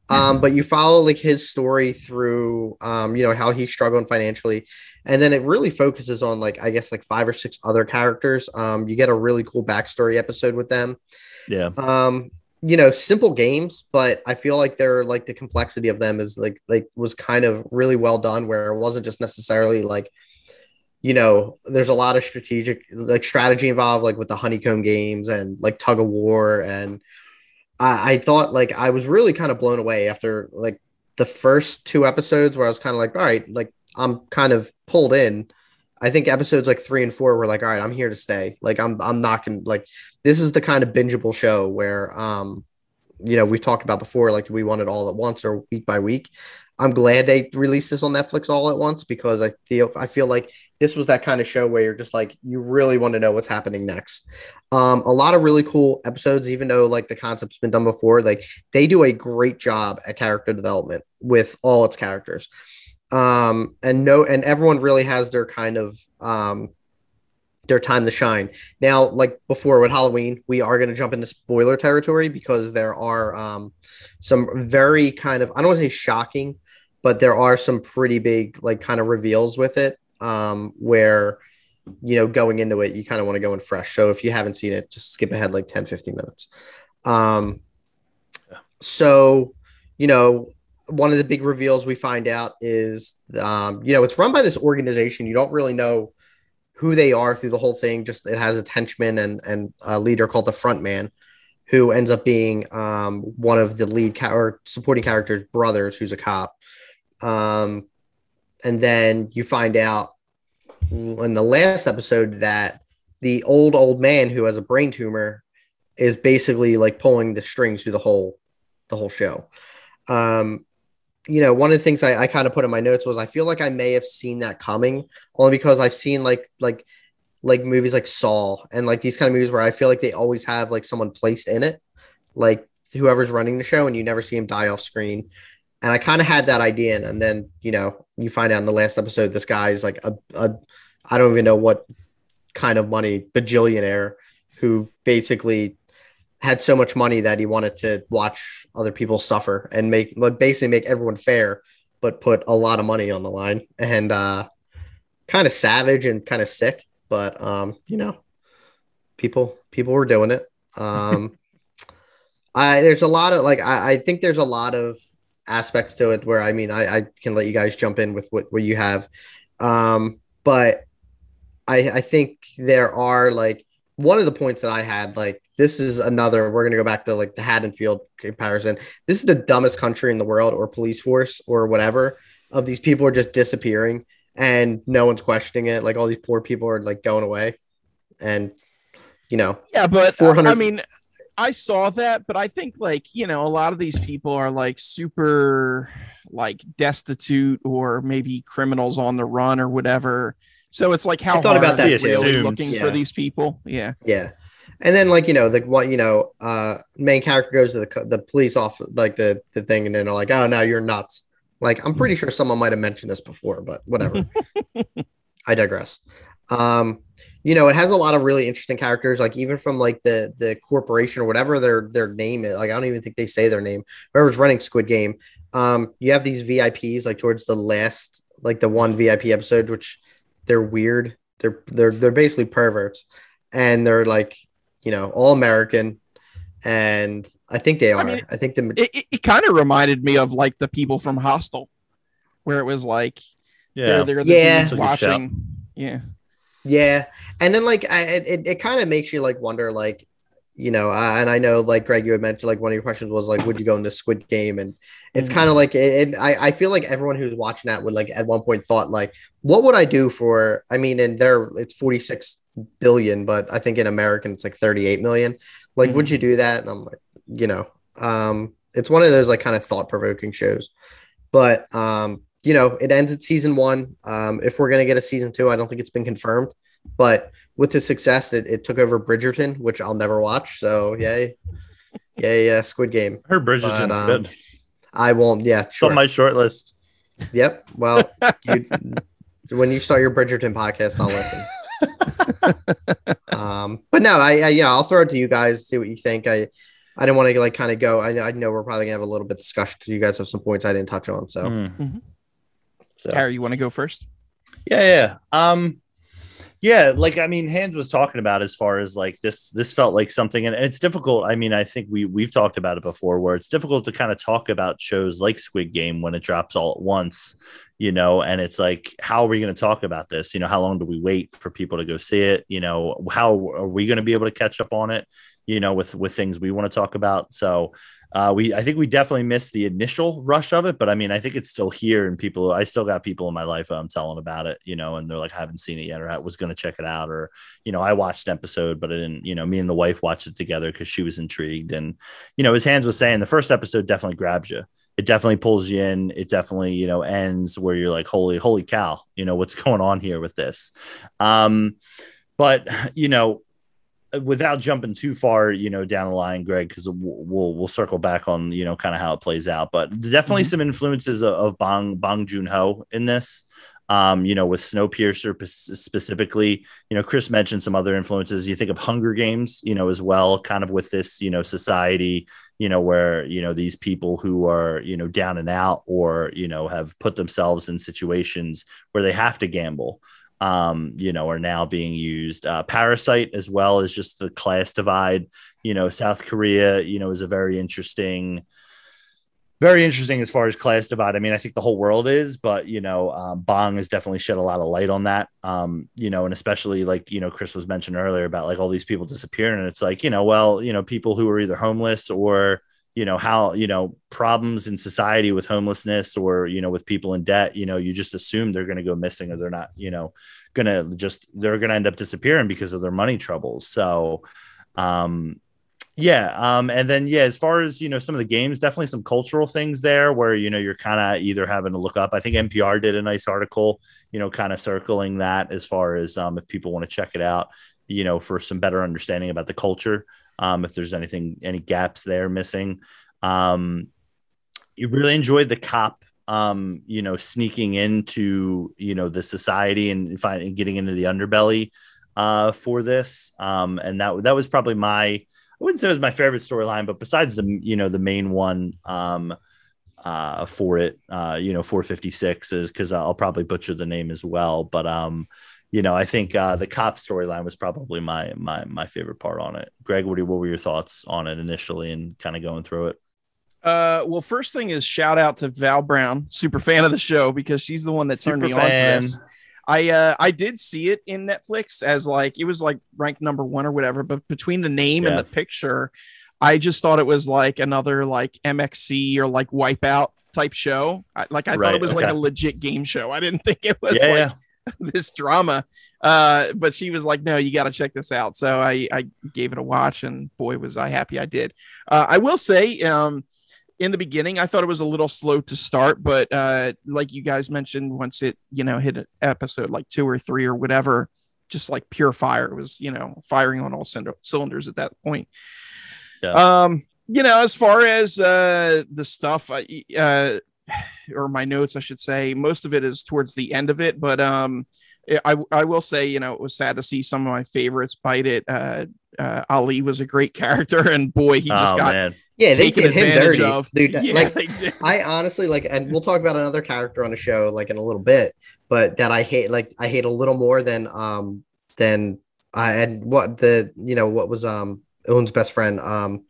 Um, but you follow like his story through, um, you know, how he's struggling financially, and then it really focuses on like I guess like five or six other characters. Um, you get a really cool backstory episode with them. Yeah. Um, you know simple games but i feel like they're like the complexity of them is like like was kind of really well done where it wasn't just necessarily like you know there's a lot of strategic like strategy involved like with the honeycomb games and like tug of war and i, I thought like i was really kind of blown away after like the first two episodes where i was kind of like all right like i'm kind of pulled in I think episodes like three and four were like, all right, I'm here to stay. Like I'm I'm not gonna like this is the kind of bingeable show where um you know we've talked about before, like do we want it all at once or week by week. I'm glad they released this on Netflix all at once because I feel I feel like this was that kind of show where you're just like you really want to know what's happening next. Um, a lot of really cool episodes, even though like the concept's been done before. Like they do a great job at character development with all its characters um, and no, and everyone really has their kind of um, their time to shine. Now, like before with Halloween, we are going to jump into spoiler territory because there are um, some very kind of I don't want to say shocking, but there are some pretty big like kind of reveals with it um, where you know going into it you kind of want to go in fresh. So if you haven't seen it, just skip ahead like 10 15 minutes. Um, so you know one of the big reveals we find out is, um, you know, it's run by this organization. You don't really know who they are through the whole thing. Just it has a henchman and and a leader called the Front Man, who ends up being um, one of the lead ca- or supporting characters' brothers, who's a cop. Um, and then you find out in the last episode that the old old man who has a brain tumor is basically like pulling the strings through the whole the whole show. Um, you know, one of the things I, I kind of put in my notes was I feel like I may have seen that coming only because I've seen like like like movies like Saw and like these kind of movies where I feel like they always have like someone placed in it, like whoever's running the show, and you never see him die off screen. And I kind of had that idea, and, and then you know you find out in the last episode this guy is like a, a I don't even know what kind of money bajillionaire who basically had so much money that he wanted to watch other people suffer and make basically make everyone fair, but put a lot of money on the line and uh, kind of savage and kind of sick. But um, you know, people people were doing it. Um, I there's a lot of like I, I think there's a lot of aspects to it where I mean I, I can let you guys jump in with what, what you have. Um, but I I think there are like one of the points that I had, like, this is another, we're going to go back to like the Haddonfield comparison. This is the dumbest country in the world, or police force, or whatever, of these people are just disappearing and no one's questioning it. Like, all these poor people are like going away. And, you know, yeah, but 400. I mean, I saw that, but I think like, you know, a lot of these people are like super like destitute or maybe criminals on the run or whatever so it's like how I thought about that really looking yeah. for these people. Yeah. Yeah. And then like you know the what you know uh main character goes to the the police off like the the thing and then they're like oh no you're nuts. Like I'm pretty sure someone might have mentioned this before, but whatever. I digress. Um, you know, it has a lot of really interesting characters, like even from like the the corporation or whatever their their name is. Like I don't even think they say their name. Whoever's running Squid Game, um, you have these VIPs like towards the last, like the one VIP episode, which they're weird. They're they're they're basically perverts, and they're like, you know, all American, and I think they are. I, mean, I think the it, it, it kind of reminded me of like the people from Hostel, where it was like, yeah, they're, they're the yeah, watching, yeah. Yeah, and then like I, it, it kind of makes you like wonder like you know, uh, and I know like Greg, you had mentioned like one of your questions was like, would you go in the Squid Game? And it's mm-hmm. kind of like it, it, I I feel like everyone who's watching that would like at one point thought like, what would I do for? I mean, in there it's forty six billion, but I think in American it's like thirty eight million. Like, mm-hmm. would you do that? And I'm like, you know, um, it's one of those like kind of thought provoking shows, but um, you know, it ends at season one. Um, if we're gonna get a season two, I don't think it's been confirmed, but with the success, it, it took over Bridgerton, which I'll never watch. So yay, yay, yeah, Squid Game. Her Bridgerton's but, um, good. I won't. Yeah, sure. on my short list. Yep. Well, you, when you start your Bridgerton podcast, I'll listen. um, but no, I, I, yeah, I'll throw it to you guys. See what you think. I I didn't want to like kind of go. I, I know we're probably gonna have a little bit of discussion because you guys have some points I didn't touch on. So, mm-hmm. So. Harry, you want to go first? Yeah, yeah. Um, yeah like i mean Hans was talking about as far as like this this felt like something and it's difficult i mean i think we we've talked about it before where it's difficult to kind of talk about shows like squid game when it drops all at once you know and it's like how are we going to talk about this you know how long do we wait for people to go see it you know how are we going to be able to catch up on it you know with with things we want to talk about so uh, we I think we definitely missed the initial rush of it, but I mean I think it's still here, and people I still got people in my life I'm telling about it, you know, and they're like I haven't seen it yet, or I was going to check it out, or you know I watched an episode, but I didn't, you know, me and the wife watched it together because she was intrigued, and you know, his Hans was saying the first episode definitely grabs you. It definitely pulls you in. It definitely, you know, ends where you're like, holy, holy cow, you know, what's going on here with this? Um, but you know, without jumping too far, you know, down the line, Greg, because we'll, we'll circle back on you know kind of how it plays out. But definitely mm-hmm. some influences of, of Bong Bong Joon Ho in this. Um, you know, with Snowpiercer specifically, you know, Chris mentioned some other influences. You think of Hunger Games, you know, as well, kind of with this, you know, society, you know, where, you know, these people who are, you know, down and out or, you know, have put themselves in situations where they have to gamble um, you know, are now being used. Uh, Parasite, as well as just the class divide. You know, South Korea, you know, is a very interesting, very interesting as far as class divide. I mean, I think the whole world is, but you know, um, Bong has definitely shed a lot of light on that. Um, you know, and especially like you know, Chris was mentioned earlier about like all these people disappearing, and it's like you know, well, you know, people who are either homeless or you know how you know problems in society with homelessness or you know with people in debt you know you just assume they're going to go missing or they're not you know going to just they're going to end up disappearing because of their money troubles. So um yeah um and then yeah as far as you know some of the games definitely some cultural things there where you know you're kind of either having to look up. I think npr did a nice article you know kind of circling that as far as um if people want to check it out you know for some better understanding about the culture um, if there's anything, any gaps there missing. Um, you really enjoyed the cop, um, you know, sneaking into, you know, the society and finding, getting into the underbelly uh, for this. Um, and that, that was probably my, I wouldn't say it was my favorite storyline, but besides the, you know, the main one, um, uh, for it, uh, you know, 456 is because I'll probably butcher the name as well. But um, you know, I think uh, the cop storyline was probably my my my favorite part on it. Greg, what, what were your thoughts on it initially, and kind of going through it? Uh, well, first thing is shout out to Val Brown, super fan of the show because she's the one that turned super me fan. on to this. I uh I did see it in Netflix as like it was like ranked number one or whatever, but between the name yeah. and the picture, I just thought it was like another like MXC or like Wipeout type show. I, like I right, thought it was okay. like a legit game show. I didn't think it was yeah, like yeah. this drama. Uh, but she was like, no, you got to check this out. So I, I gave it a watch and boy, was I happy I did. Uh, I will say, um, in the beginning, I thought it was a little slow to start, but uh, like you guys mentioned, once it you know hit an episode like two or three or whatever, just like pure fire. It was you know firing on all cylinders at that point. Yeah. Um, you know, as far as uh, the stuff, uh, or my notes, I should say, most of it is towards the end of it. But um, I I will say, you know, it was sad to see some of my favorites bite it. Uh, uh, Ali was a great character, and boy, he just oh, got man. yeah, they did him dirty, of. dude. Yeah, like, I honestly like, and we'll talk about another character on the show like in a little bit, but that I hate, like, I hate a little more than um than I and what the you know what was um Owen's best friend um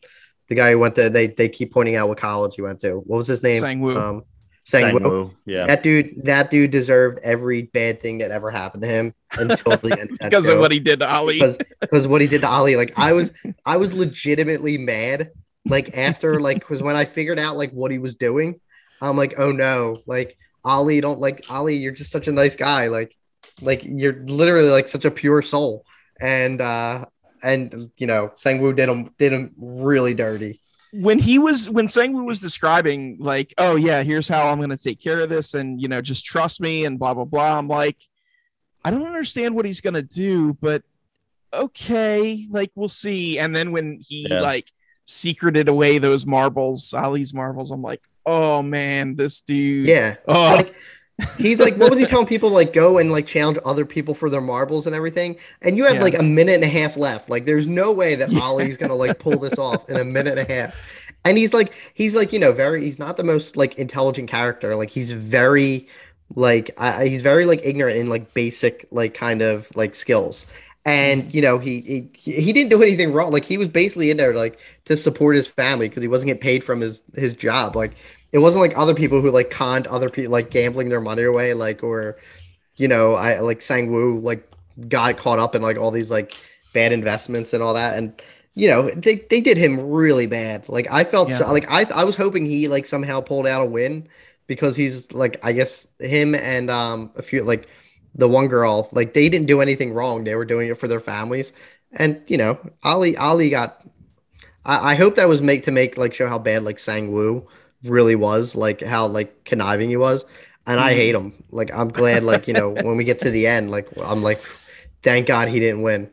the guy who went to they they keep pointing out what college he went to. What was his name? Sang Woo. Um, Sang, Sang Woo. Yeah. That dude, that dude deserved every bad thing that ever happened to him until the end. because of what he did to Ali. Because because what he did to Ali. Like I was I was legitimately mad. Like after like because when I figured out like what he was doing, I'm like, oh no, like Ali, don't like Ali, you're just such a nice guy. Like like you're literally like such a pure soul. And uh and you know, Sangwoo did him did him really dirty. When he was when Sangwoo was describing like, oh yeah, here's how I'm gonna take care of this, and you know, just trust me and blah blah blah. I'm like, I don't understand what he's gonna do, but okay, like we'll see. And then when he yeah. like secreted away those marbles, Ali's marbles, I'm like, oh man, this dude. Yeah. Oh. Like, He's like, what was he telling people to like go and like challenge other people for their marbles and everything? And you had yeah. like a minute and a half left. Like, there's no way that yeah. Ali's gonna like pull this off in a minute and a half. And he's like, he's like, you know, very. He's not the most like intelligent character. Like, he's very like, I, he's very like ignorant in like basic like kind of like skills. And you know, he, he he didn't do anything wrong. Like, he was basically in there like to support his family because he wasn't getting paid from his his job. Like it wasn't like other people who like conned other people like gambling their money away like or you know i like sang woo like got caught up in like all these like bad investments and all that. And you know they, they did him really bad. Like i felt yeah. so, like i i was hoping he like somehow pulled out a win because he's like i guess him and um a few like the one girl like they didn't do anything wrong. They were doing it for their families. And you know ali ali got i, I hope that was make to make like show how bad like sang woo really was, like how like conniving he was. And I hate mm-hmm. him. Like I'm glad, like you know, when we get to the end, like I'm like, thank God he didn't win.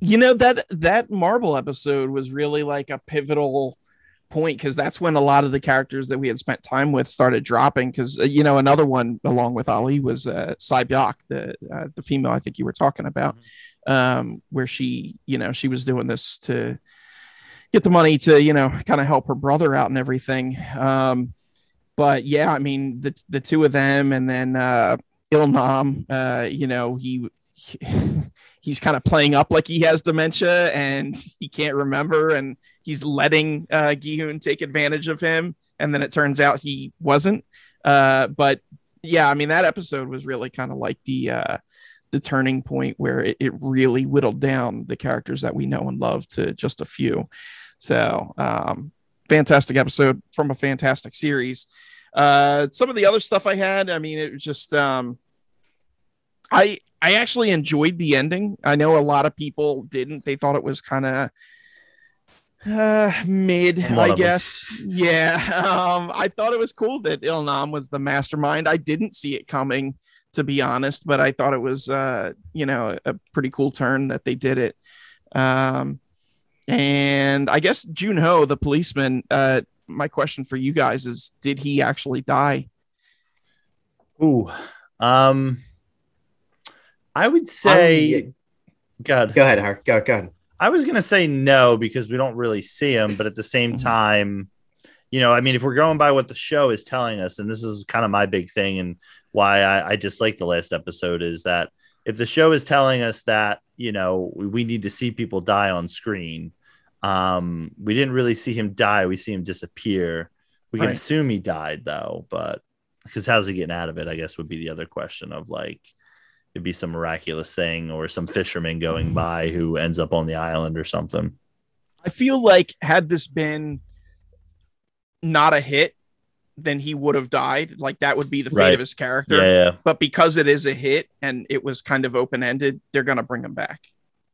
You know that that Marble episode was really like a pivotal point because that's when a lot of the characters that we had spent time with started dropping. Because uh, you know another one along with Ali was uh, the uh, the female I think you were talking about, mm-hmm. um, where she you know she was doing this to get the money to you know kind of help her brother out and everything. Um but yeah i mean the the two of them and then uh ilnam uh you know he, he he's kind of playing up like he has dementia and he can't remember and he's letting uh Gi-hun take advantage of him and then it turns out he wasn't. Uh but yeah i mean that episode was really kind of like the uh the turning point where it, it really whittled down the characters that we know and love to just a few so, um, fantastic episode from a fantastic series. Uh, some of the other stuff I had, I mean, it was just, um, I, I actually enjoyed the ending. I know a lot of people didn't. They thought it was kind of uh, mid, I guess. Yeah. Um, I thought it was cool that Ilnam was the mastermind. I didn't see it coming, to be honest, but I thought it was, uh, you know, a pretty cool turn that they did it. Um, and I guess June Ho, the policeman, uh, my question for you guys is did he actually die? Ooh. Um I would say um, God. Go ahead, Har. Go, go ahead. I was gonna say no because we don't really see him, but at the same mm-hmm. time, you know, I mean, if we're going by what the show is telling us, and this is kind of my big thing and why I, I dislike the last episode is that if the show is telling us that, you know, we need to see people die on screen, um, we didn't really see him die. We see him disappear. We can right. assume he died though, but because how's he getting out of it? I guess would be the other question of like it'd be some miraculous thing or some fisherman going by who ends up on the island or something. I feel like had this been not a hit, then he would have died. Like that would be the fate right. of his character. Yeah, yeah, But because it is a hit and it was kind of open ended, they're gonna bring him back,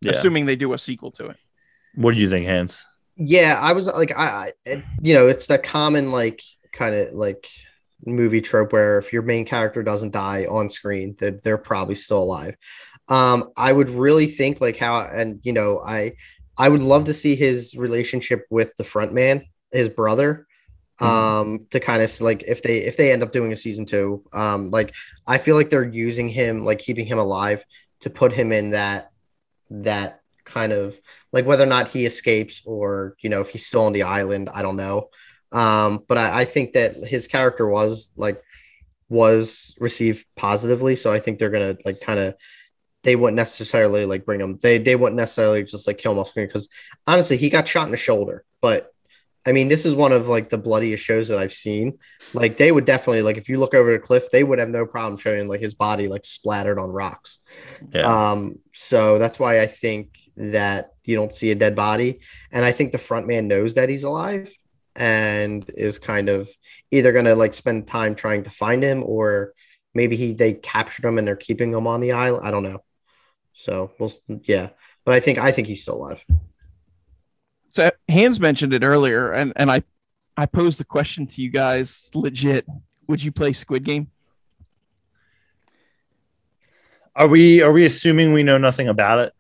yeah. assuming they do a sequel to it. What do you think, Hans? Yeah, I was like, I, I you know, it's the common like kind of like movie trope where if your main character doesn't die on screen, that they're, they're probably still alive. Um, I would really think like how, and you know, I I would love to see his relationship with the front man, his brother. Um, to kind of like if they if they end up doing a season two, um, like I feel like they're using him, like keeping him alive to put him in that that kind of like whether or not he escapes or you know if he's still on the island, I don't know. Um, but I, I think that his character was like was received positively, so I think they're gonna like kind of they wouldn't necessarily like bring him. They they wouldn't necessarily just like kill him off screen because honestly, he got shot in the shoulder. But I mean, this is one of like the bloodiest shows that I've seen. Like they would definitely like if you look over the cliff, they would have no problem showing like his body like splattered on rocks. Yeah. Um. So that's why I think that you don't see a dead body, and I think the front man knows that he's alive and is kind of either gonna like spend time trying to find him or maybe he they captured him and they're keeping him on the island. I don't know. So we'll yeah, but I think I think he's still alive. So Hans mentioned it earlier, and and I I posed the question to you guys. Legit, would you play Squid Game? Are we are we assuming we know nothing about it?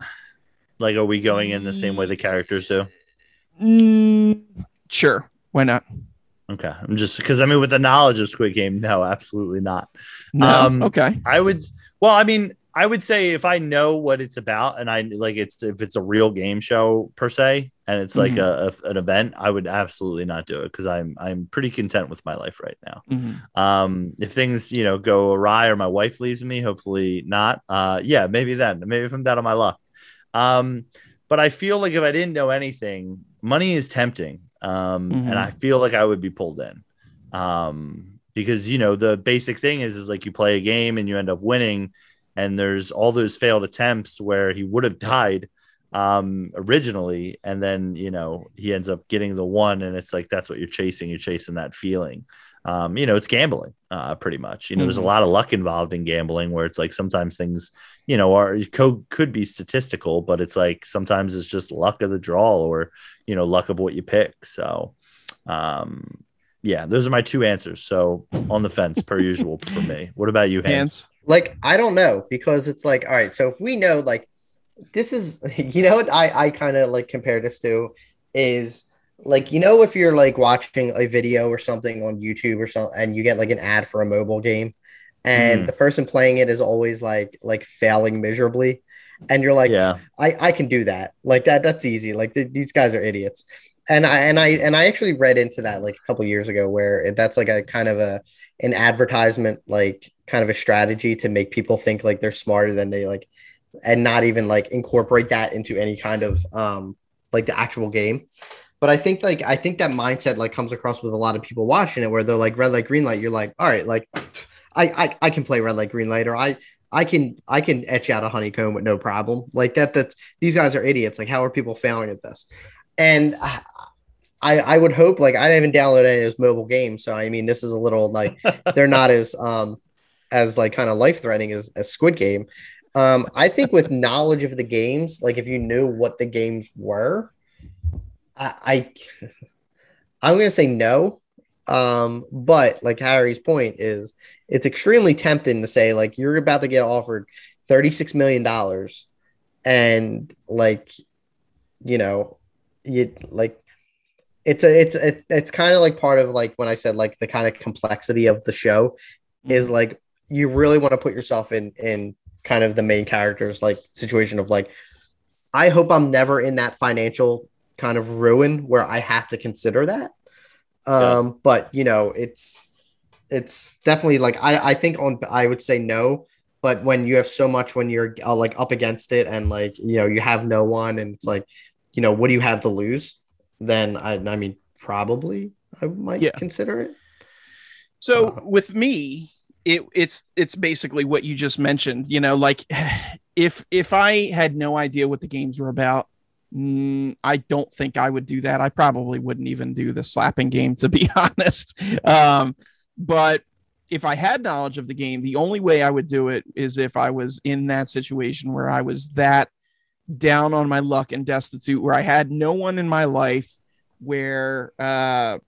Like, are we going in the same way the characters do? Mm, sure, why not? Okay, I'm just because I mean, with the knowledge of Squid Game, no, absolutely not. No, um, okay. I would. Well, I mean, I would say if I know what it's about and I like it's if it's a real game show per se and it's like mm-hmm. a, a, an event, I would absolutely not do it because I'm I'm pretty content with my life right now. Mm-hmm. Um, if things you know go awry or my wife leaves me, hopefully not. Uh, yeah, maybe then maybe if I'm down on my luck. Um, but I feel like if I didn't know anything, money is tempting, um, mm-hmm. and I feel like I would be pulled in. Um, because you know the basic thing is is like you play a game and you end up winning and there's all those failed attempts where he would have died um originally. And then you know he ends up getting the one and it's like that's what you're chasing. You're chasing that feeling. Um you know it's gambling uh pretty much. You know mm-hmm. there's a mm-hmm. lot of luck involved in gambling where it's like sometimes things you know are could, could be statistical but it's like sometimes it's just luck of the draw or you know luck of what you pick. So um yeah those are my two answers so on the fence per usual for me what about you Hans? Hans? Like, I don't know because it's like, all right, so if we know, like, this is, you know, what I, I kind of like compare this to is like, you know, if you're like watching a video or something on YouTube or something and you get like an ad for a mobile game and mm. the person playing it is always like, like failing miserably. And you're like, yeah, I, I can do that. Like that, that's easy. Like th- these guys are idiots and I and I and I actually read into that like a couple years ago where that's like a kind of a an advertisement like kind of a strategy to make people think like they're smarter than they like and not even like incorporate that into any kind of um like the actual game but i think like i think that mindset like comes across with a lot of people watching it where they're like red light green light you're like all right like i i, I can play red light green light or i I can I can etch out a honeycomb with no problem. Like that that these guys are idiots. Like how are people failing at this? And I, I would hope like I haven't downloaded any of those mobile games, so I mean this is a little like they're not as um as like kind of life threatening as, as Squid Game. Um, I think with knowledge of the games, like if you knew what the games were, I, I I'm gonna say no. Um, but like Harry's point is it's extremely tempting to say like you're about to get offered 36 million dollars and like you know you like it's a it's a, it's kind of like part of like when I said like the kind of complexity of the show mm-hmm. is like you really want to put yourself in in kind of the main character's like situation of like I hope I'm never in that financial kind of ruin where I have to consider that. Um, yeah. but you know, it's it's definitely like I I think on I would say no, but when you have so much when you're uh, like up against it and like you know you have no one and it's like you know what do you have to lose? Then I, I mean, probably I might yeah. consider it. So uh, with me, it it's it's basically what you just mentioned. You know, like if if I had no idea what the games were about, mm, I don't think I would do that. I probably wouldn't even do the slapping game, to be honest. Um, but if I had knowledge of the game, the only way I would do it is if I was in that situation where I was that down on my luck and destitute where I had no one in my life where uh,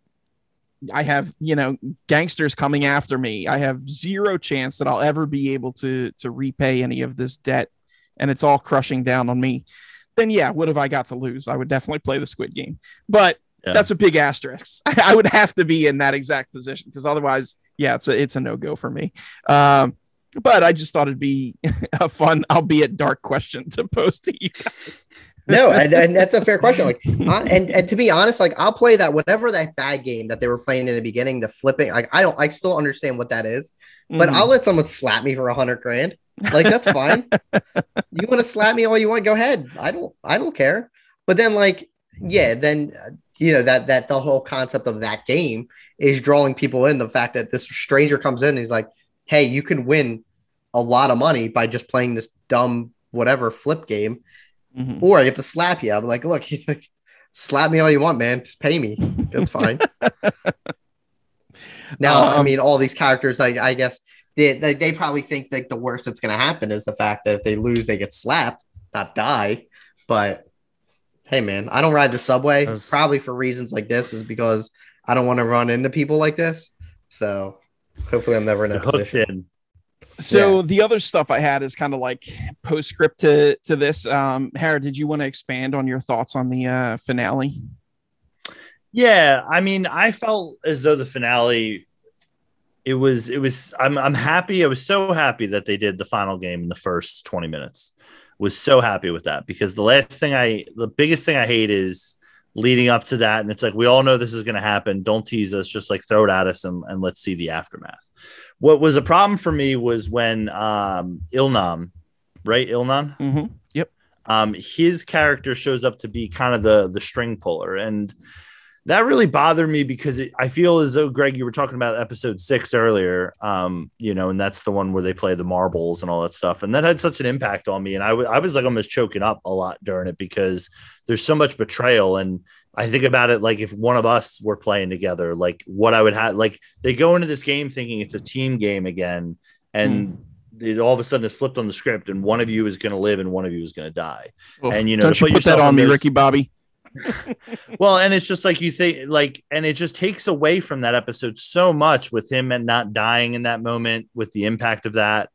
I have, you know, gangsters coming after me. I have zero chance that I'll ever be able to to repay any of this debt and it's all crushing down on me, then yeah, what have I got to lose? I would definitely play the Squid Game. But yeah. that's a big asterisk. I would have to be in that exact position because otherwise, yeah, it's a it's a no go for me. Um, but I just thought it'd be a fun, albeit dark question to pose to you guys. no, and, and, that's a fair question. Like, uh, and and to be honest, like I'll play that whatever that bad game that they were playing in the beginning, the flipping. Like I don't, I still understand what that is, but mm-hmm. I'll let someone slap me for a hundred grand. Like that's fine. you want to slap me all you want, go ahead. I don't, I don't care. But then, like, yeah, then you know that that the whole concept of that game is drawing people in. The fact that this stranger comes in, and he's like, "Hey, you can win a lot of money by just playing this dumb whatever flip game." Mm-hmm. Or I get to slap you. I'm like, look, slap me all you want, man. Just pay me. That's fine. now, um, I mean, all these characters, I, I guess they, they, they probably think like the worst that's going to happen is the fact that if they lose, they get slapped, not die. But hey, man, I don't ride the subway probably for reasons like this, is because I don't want to run into people like this. So hopefully, I'm never in a position. So yeah. the other stuff I had is kind of like postscript to to this. Um, Harry, did you want to expand on your thoughts on the uh, finale? Yeah, I mean, I felt as though the finale it was it was I'm I'm happy. I was so happy that they did the final game in the first 20 minutes. Was so happy with that because the last thing I the biggest thing I hate is leading up to that and it's like we all know this is going to happen. Don't tease us, just like throw it at us and, and let's see the aftermath. What was a problem for me was when um, Ilnam, right? Ilnan. Mm-hmm. Yep. Um, his character shows up to be kind of the the string puller, and that really bothered me because it, I feel as though Greg, you were talking about episode six earlier, um, you know, and that's the one where they play the marbles and all that stuff, and that had such an impact on me, and I, w- I was like almost choking up a lot during it because there's so much betrayal, and I think about it like if one of us were playing together, like what I would have, like they go into this game thinking it's a team game again, and mm. it all of a sudden it's flipped on the script, and one of you is going to live and one of you is going to die. Well, and you know, don't you put that on me, Ricky Bobby. well, and it's just like you think, like, and it just takes away from that episode so much with him and not dying in that moment, with the impact of that.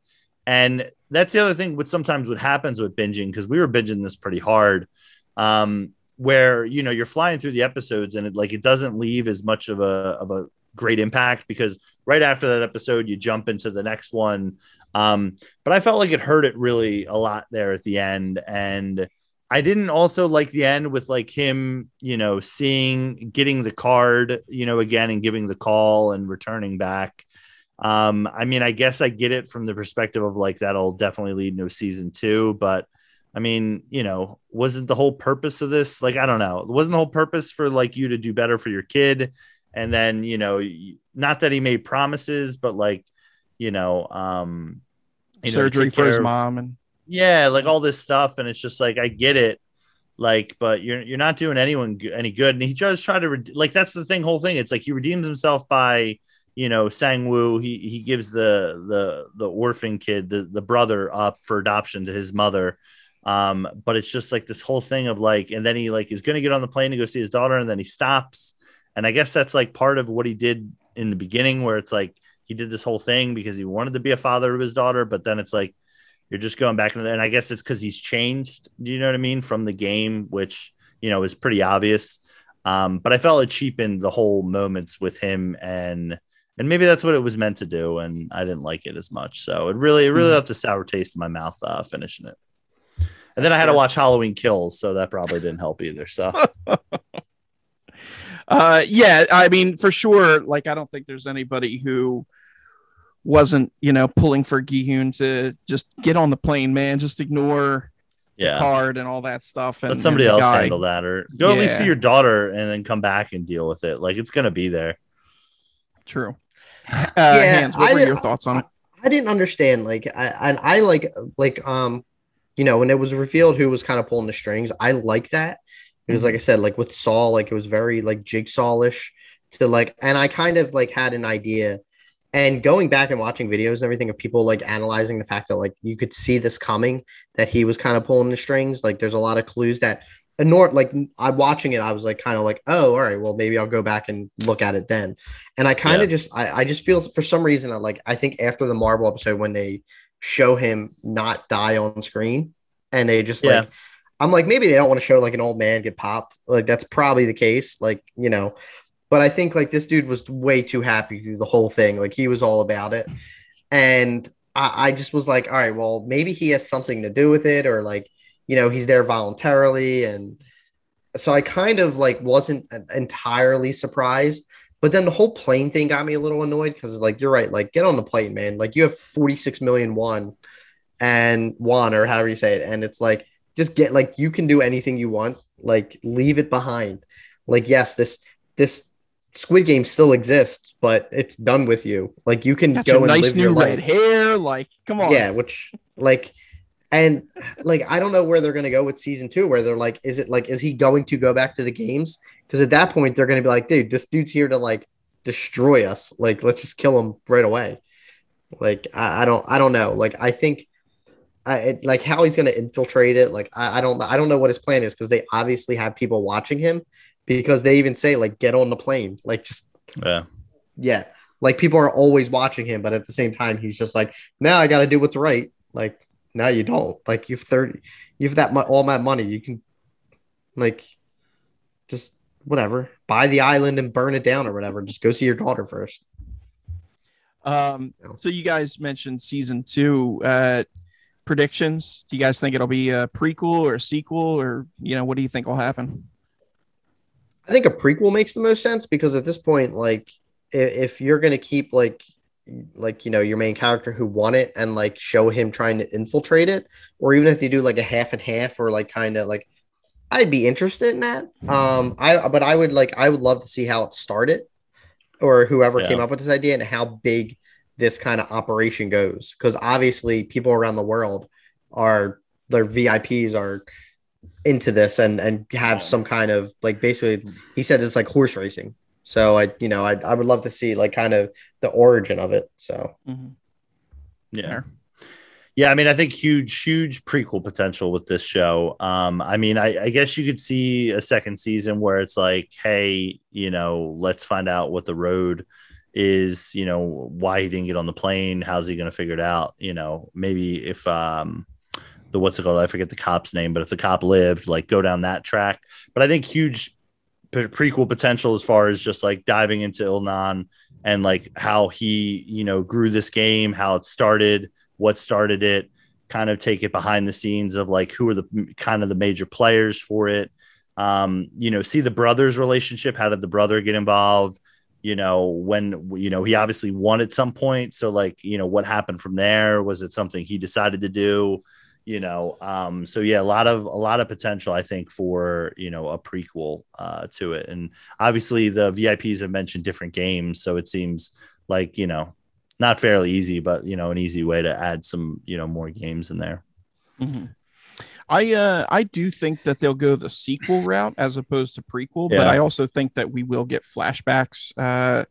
And that's the other thing. What sometimes what happens with binging because we were binging this pretty hard. Um, where you know you're flying through the episodes and it like it doesn't leave as much of a of a great impact because right after that episode you jump into the next one um but i felt like it hurt it really a lot there at the end and i didn't also like the end with like him you know seeing getting the card you know again and giving the call and returning back. Um i mean i guess i get it from the perspective of like that'll definitely lead into season two but I mean, you know, wasn't the whole purpose of this like I don't know, wasn't the whole purpose for like you to do better for your kid, and then you know, not that he made promises, but like, you know, um, you surgery know, for his mom and yeah, like all this stuff, and it's just like I get it, like, but you're you're not doing anyone any good, and he just try to like that's the thing, whole thing. It's like he redeems himself by you know Sang Woo. He he gives the the the orphan kid the the brother up for adoption to his mother um, but it's just like this whole thing of like, and then he like is going to get on the plane to go see his daughter, and then he stops. And I guess that's like part of what he did in the beginning, where it's like he did this whole thing because he wanted to be a father of his daughter, but then it's like you're just going back into that. And I guess it's because he's changed. Do you know what I mean from the game, which you know is pretty obvious. Um, but I felt it cheapened the whole moments with him and and maybe that's what it was meant to do and i didn't like it as much so it really it really mm-hmm. left a sour taste in my mouth uh, finishing it and then I had to watch Halloween Kills, so that probably didn't help either. So, uh, yeah, I mean, for sure. Like, I don't think there's anybody who wasn't, you know, pulling for Gi-hun to just get on the plane, man. Just ignore yeah. card and all that stuff. And let somebody and else guy, handle that, or go yeah. at least see your daughter and then come back and deal with it. Like, it's gonna be there. True. Uh, yeah, Hans, what I were your thoughts on it? I didn't understand. Like, I, I, I like, like, um, you know, when it was revealed who was kind of pulling the strings, I like that. It was like I said, like with Saw, like it was very like jigsawish to like, and I kind of like had an idea. And going back and watching videos and everything of people like analyzing the fact that like you could see this coming, that he was kind of pulling the strings. Like there's a lot of clues that nor like I'm watching it, I was like kind of like, oh, all right, well maybe I'll go back and look at it then. And I kind of yeah. just I, I just feel for some reason I like I think after the Marble episode when they show him not die on screen. and they just yeah. like I'm like maybe they don't want to show like an old man get popped. Like that's probably the case. Like you know, but I think like this dude was way too happy through the whole thing. Like he was all about it, and I, I just was like, all right, well maybe he has something to do with it, or like you know he's there voluntarily, and so I kind of like wasn't entirely surprised. But then the whole plane thing got me a little annoyed because like you're right, like get on the plane, man. Like you have 46 million won and won or however you say it, and it's like just get like you can do anything you want like leave it behind like yes this this squid game still exists but it's done with you. Like you can Got go and nice live new your red life. hair like come on. Yeah which like and like i don't know where they're going to go with season two where they're like is it like is he going to go back to the games? Because at that point they're going to be like dude this dude's here to like destroy us. Like let's just kill him right away. Like I, I don't i don't know. Like i think I, like how he's going to infiltrate it. Like I, I, don't I don't know what his plan is because they obviously have people watching him because they even say like get on the plane. Like just yeah. Yeah. Like people are always watching him but at the same time he's just like now I got to do what's right. Like now you don't. Like you've 30 you've that mu- all that money. You can like just whatever. Buy the island and burn it down or whatever. Just go see your daughter first. Um so you guys mentioned season two uh predictions? Do you guys think it'll be a prequel or a sequel, or you know, what do you think will happen? I think a prequel makes the most sense because at this point, like, if you're gonna keep like like you know your main character who won it and like show him trying to infiltrate it or even if you do like a half and half or like kind of like i'd be interested in that um i but i would like i would love to see how it started or whoever yeah. came up with this idea and how big this kind of operation goes because obviously people around the world are their VIPs are into this and and have some kind of like basically he said it's like horse racing. So I you know I I would love to see like kind of the origin of it. So mm-hmm. yeah. Yeah, I mean, I think huge, huge prequel potential with this show. Um, I mean, I, I guess you could see a second season where it's like, hey, you know, let's find out what the road is you know why he didn't get on the plane how's he going to figure it out you know maybe if um the what's it called? I forget the cop's name but if the cop lived like go down that track. But i think huge prequel potential as far as just like diving into ilnan and like how he you know grew this game how it started what started it kind of take it behind the scenes of like who are the kind of the major players for it. Um you know see the brothers relationship how did the brother get involved? You know when you know he obviously won at some point. So like you know what happened from there? Was it something he decided to do you know um so yeah a lot of a lot of potential i think for you know a prequel uh to it and obviously the vips have mentioned different games so it seems like you know not fairly easy but you know an easy way to add some you know more games in there mm-hmm. I uh I do think that they'll go the sequel route as opposed to prequel, yeah. but I also think that we will get flashbacks, uh,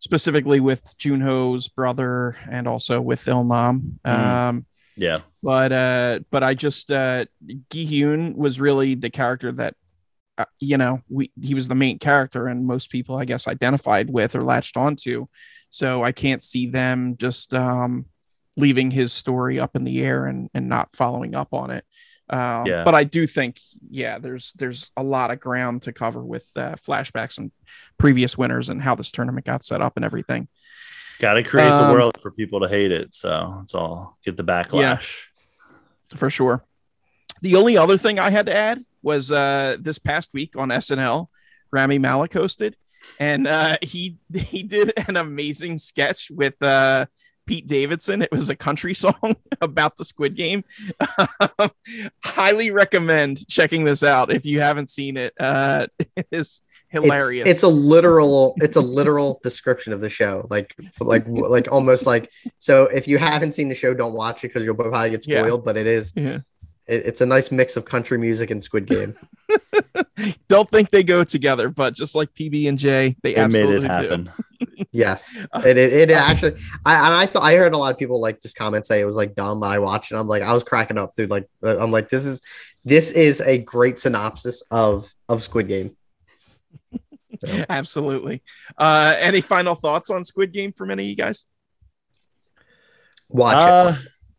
specifically with Junho's brother and also with Ilnam. Mm. Um, yeah, but uh, but I just uh, Gi-hun was really the character that uh, you know we he was the main character and most people I guess identified with or latched onto, so I can't see them just um leaving his story up in the air and and not following up on it. Um, yeah. But I do think, yeah, there's there's a lot of ground to cover with uh, flashbacks and previous winners and how this tournament got set up and everything. Got to create um, the world for people to hate it. So it's all get the backlash. Yeah, for sure. The only other thing I had to add was uh, this past week on SNL, Rami Malek hosted, and uh, he he did an amazing sketch with uh, Pete Davidson. It was a country song about the Squid Game. highly recommend checking this out if you haven't seen it. Uh, it is hilarious. It's, it's, a literal. It's a literal description of the show. Like, like, like almost like. So if you haven't seen the show, don't watch it because you'll probably get spoiled. Yeah. But it is. Yeah. It, it's a nice mix of country music and Squid Game. don't think they go together, but just like PB and J, they, they absolutely made it happen. Do yes, it, it, it actually. I I thought I heard a lot of people like just comment say it was like dumb. I watched and I'm like I was cracking up through like uh, I'm like this is this is a great synopsis of of Squid Game. So. Absolutely. Uh, any final thoughts on Squid Game from any of you guys? Watch uh,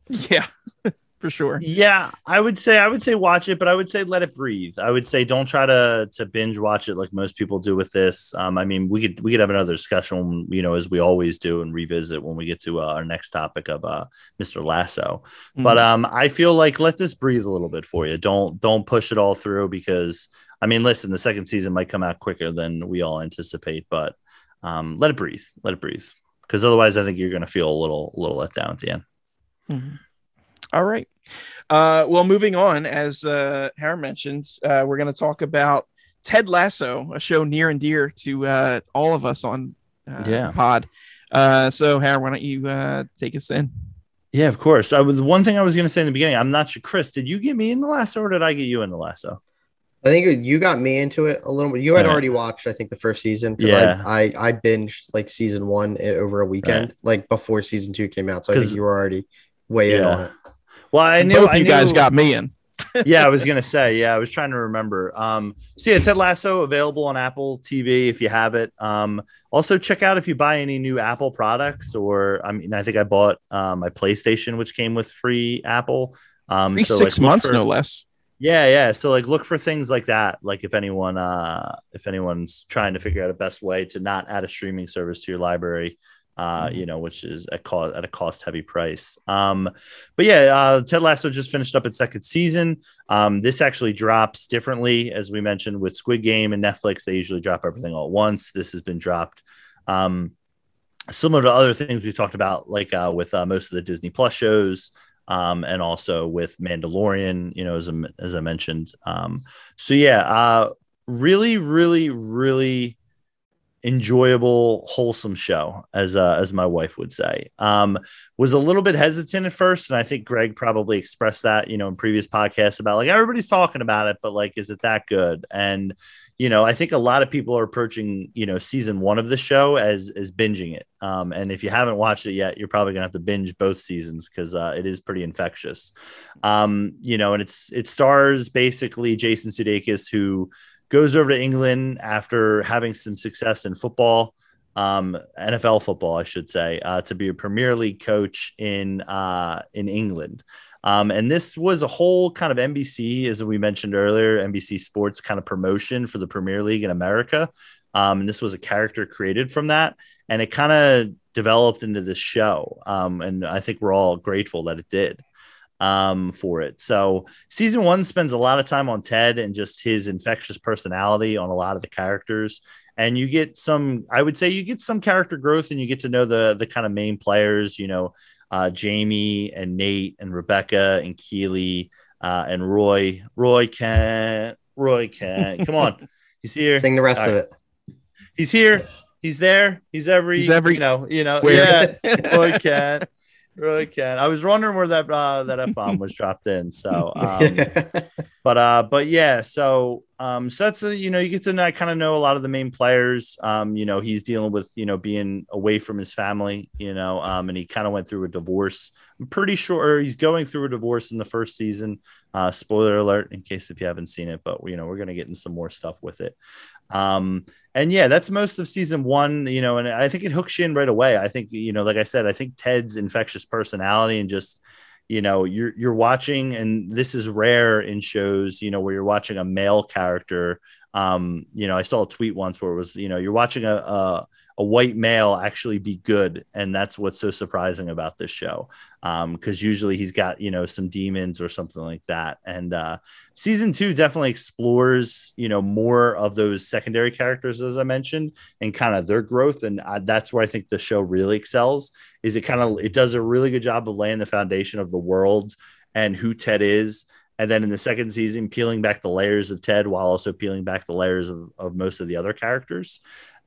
it. Yeah, for sure. Yeah, I would say I would say watch it, but I would say let it breathe. I would say don't try to to binge watch it like most people do with this. Um, I mean, we could we could have another discussion, you know, as we always do, and revisit when we get to uh, our next topic of uh, Mr. Lasso. Mm-hmm. But um, I feel like let this breathe a little bit for you. Don't don't push it all through because I mean, listen, the second season might come out quicker than we all anticipate, but um, let it breathe. Let it breathe because otherwise, I think you're going to feel a little a little let down at the end. Mm-hmm. All right. Uh, well, moving on, as uh, Harry mentioned, uh, we're going to talk about Ted Lasso, a show near and dear to uh, all of us on uh, yeah. Pod. Uh, so, Harry, why don't you uh, take us in? Yeah, of course. I was one thing I was going to say in the beginning. I'm not sure, Chris. Did you get me in the lasso, or did I get you in the lasso? I think you got me into it a little bit. You had right. already watched, I think, the first season. Yeah, I, I, I binged like season one over a weekend, right. like before season two came out. So I think you were already way yeah. in on it. Well, I knew both I you knew, guys got me in. yeah, I was gonna say. Yeah, I was trying to remember. Um, so yeah, Ted Lasso available on Apple TV if you have it. Um, also check out if you buy any new Apple products, or I mean, I think I bought um, my PlayStation, which came with free Apple. Um, so, six like, months, for, no less. Yeah, yeah. So like look for things like that. Like if anyone uh if anyone's trying to figure out a best way to not add a streaming service to your library, uh, mm-hmm. you know, which is a cost at a cost heavy price. Um, but yeah, uh, Ted Lasso just finished up its second season. Um, this actually drops differently, as we mentioned with Squid Game and Netflix. They usually drop everything all at once. This has been dropped. Um, similar to other things we've talked about, like uh, with uh, most of the Disney Plus shows, um, and also with Mandalorian, you know, as, as I mentioned. Um, so yeah, uh, really, really, really enjoyable, wholesome show, as uh, as my wife would say. Um, was a little bit hesitant at first, and I think Greg probably expressed that, you know, in previous podcasts about like everybody's talking about it, but like, is it that good? And you know, I think a lot of people are approaching, you know, season one of the show as as binging it. Um, and if you haven't watched it yet, you're probably gonna have to binge both seasons because uh, it is pretty infectious. Um, you know, and it's it stars basically Jason Sudeikis who goes over to England after having some success in football, um, NFL football, I should say, uh, to be a Premier League coach in uh, in England. Um, and this was a whole kind of NBC, as we mentioned earlier, NBC Sports kind of promotion for the Premier League in America. Um, and this was a character created from that. And it kind of developed into this show. Um, and I think we're all grateful that it did um, for it. So season one spends a lot of time on Ted and just his infectious personality on a lot of the characters. And you get some, I would say you get some character growth and you get to know the the kind of main players, you know, uh, Jamie and Nate and Rebecca and Keeley uh, and Roy. Roy can't. Roy can't. Come on, he's here. Sing the rest All of right. it. He's here. He's there. He's every. He's every. You know. You know. Where? Yeah. Roy can't really can. I was wondering where that uh, that f bomb was dropped in. So, um, but uh, but yeah. So um, so that's a, you know you get to know, kind of know a lot of the main players. Um, you know he's dealing with you know being away from his family. You know, um, and he kind of went through a divorce. I'm pretty sure he's going through a divorce in the first season. Uh, spoiler alert in case if you haven't seen it, but you know we're gonna get in some more stuff with it. Um, and yeah, that's most of season one, you know, and I think it hooks you in right away. I think, you know, like I said, I think Ted's infectious personality and just, you know, you're you're watching, and this is rare in shows, you know, where you're watching a male character. Um, you know, I saw a tweet once where it was, you know, you're watching a, a a white male actually be good. And that's what's so surprising about this show. Because um, usually he's got you know some demons or something like that. And uh, season two definitely explores you know more of those secondary characters as i mentioned and kind of their growth. And uh, that's where i think the show really excels is it kind of it does a really good job of laying the foundation of the world and who ted is. And then in the second season peeling back the layers of ted while also peeling back the layers of, of most of the other characters.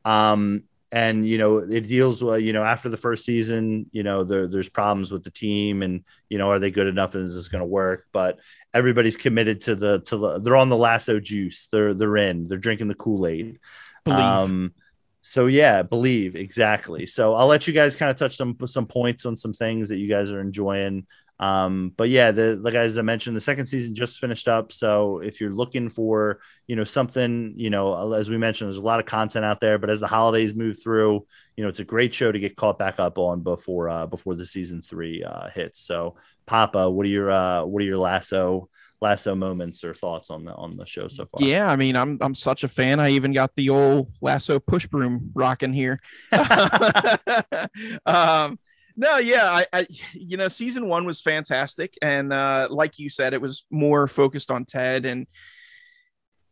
Um, and you know it deals with you know after the first season you know there, there's problems with the team and you know are they good enough and is this going to work? But everybody's committed to the to the they're on the lasso juice. They're they're in. They're drinking the kool-aid. Believe. um so yeah believe. Exactly. So i'll let you guys kind of touch some some points on some things that you guys are enjoying Um, but yeah, the like as I mentioned, the second season just finished up. So if you're looking for you know something, you know, as we mentioned, there's a lot of content out there. But as the holidays move through, you know, it's a great show to get caught back up on before uh, before the season three uh, hits. So Papa, what are your uh, what are your lasso lasso moments or thoughts on the on the show so far? Yeah, I mean, I'm I'm such a fan. I even got the old lasso push broom rocking here. um, no, yeah, I, I, you know, season one was fantastic, and uh, like you said, it was more focused on Ted, and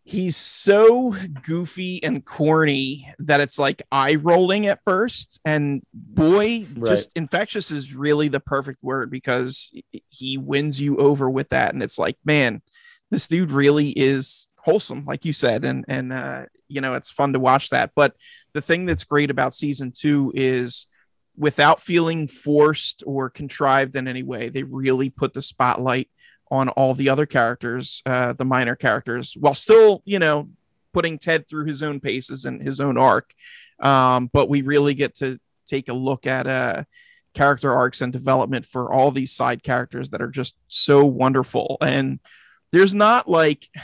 he's so goofy and corny that it's like eye rolling at first. And boy, right. just infectious is really the perfect word because he wins you over with that, and it's like, man, this dude really is wholesome, like you said, and and uh, you know, it's fun to watch that. But the thing that's great about season two is without feeling forced or contrived in any way. They really put the spotlight on all the other characters, uh, the minor characters, while still, you know, putting Ted through his own paces and his own arc. Um, but we really get to take a look at uh, character arcs and development for all these side characters that are just so wonderful. And there's not like,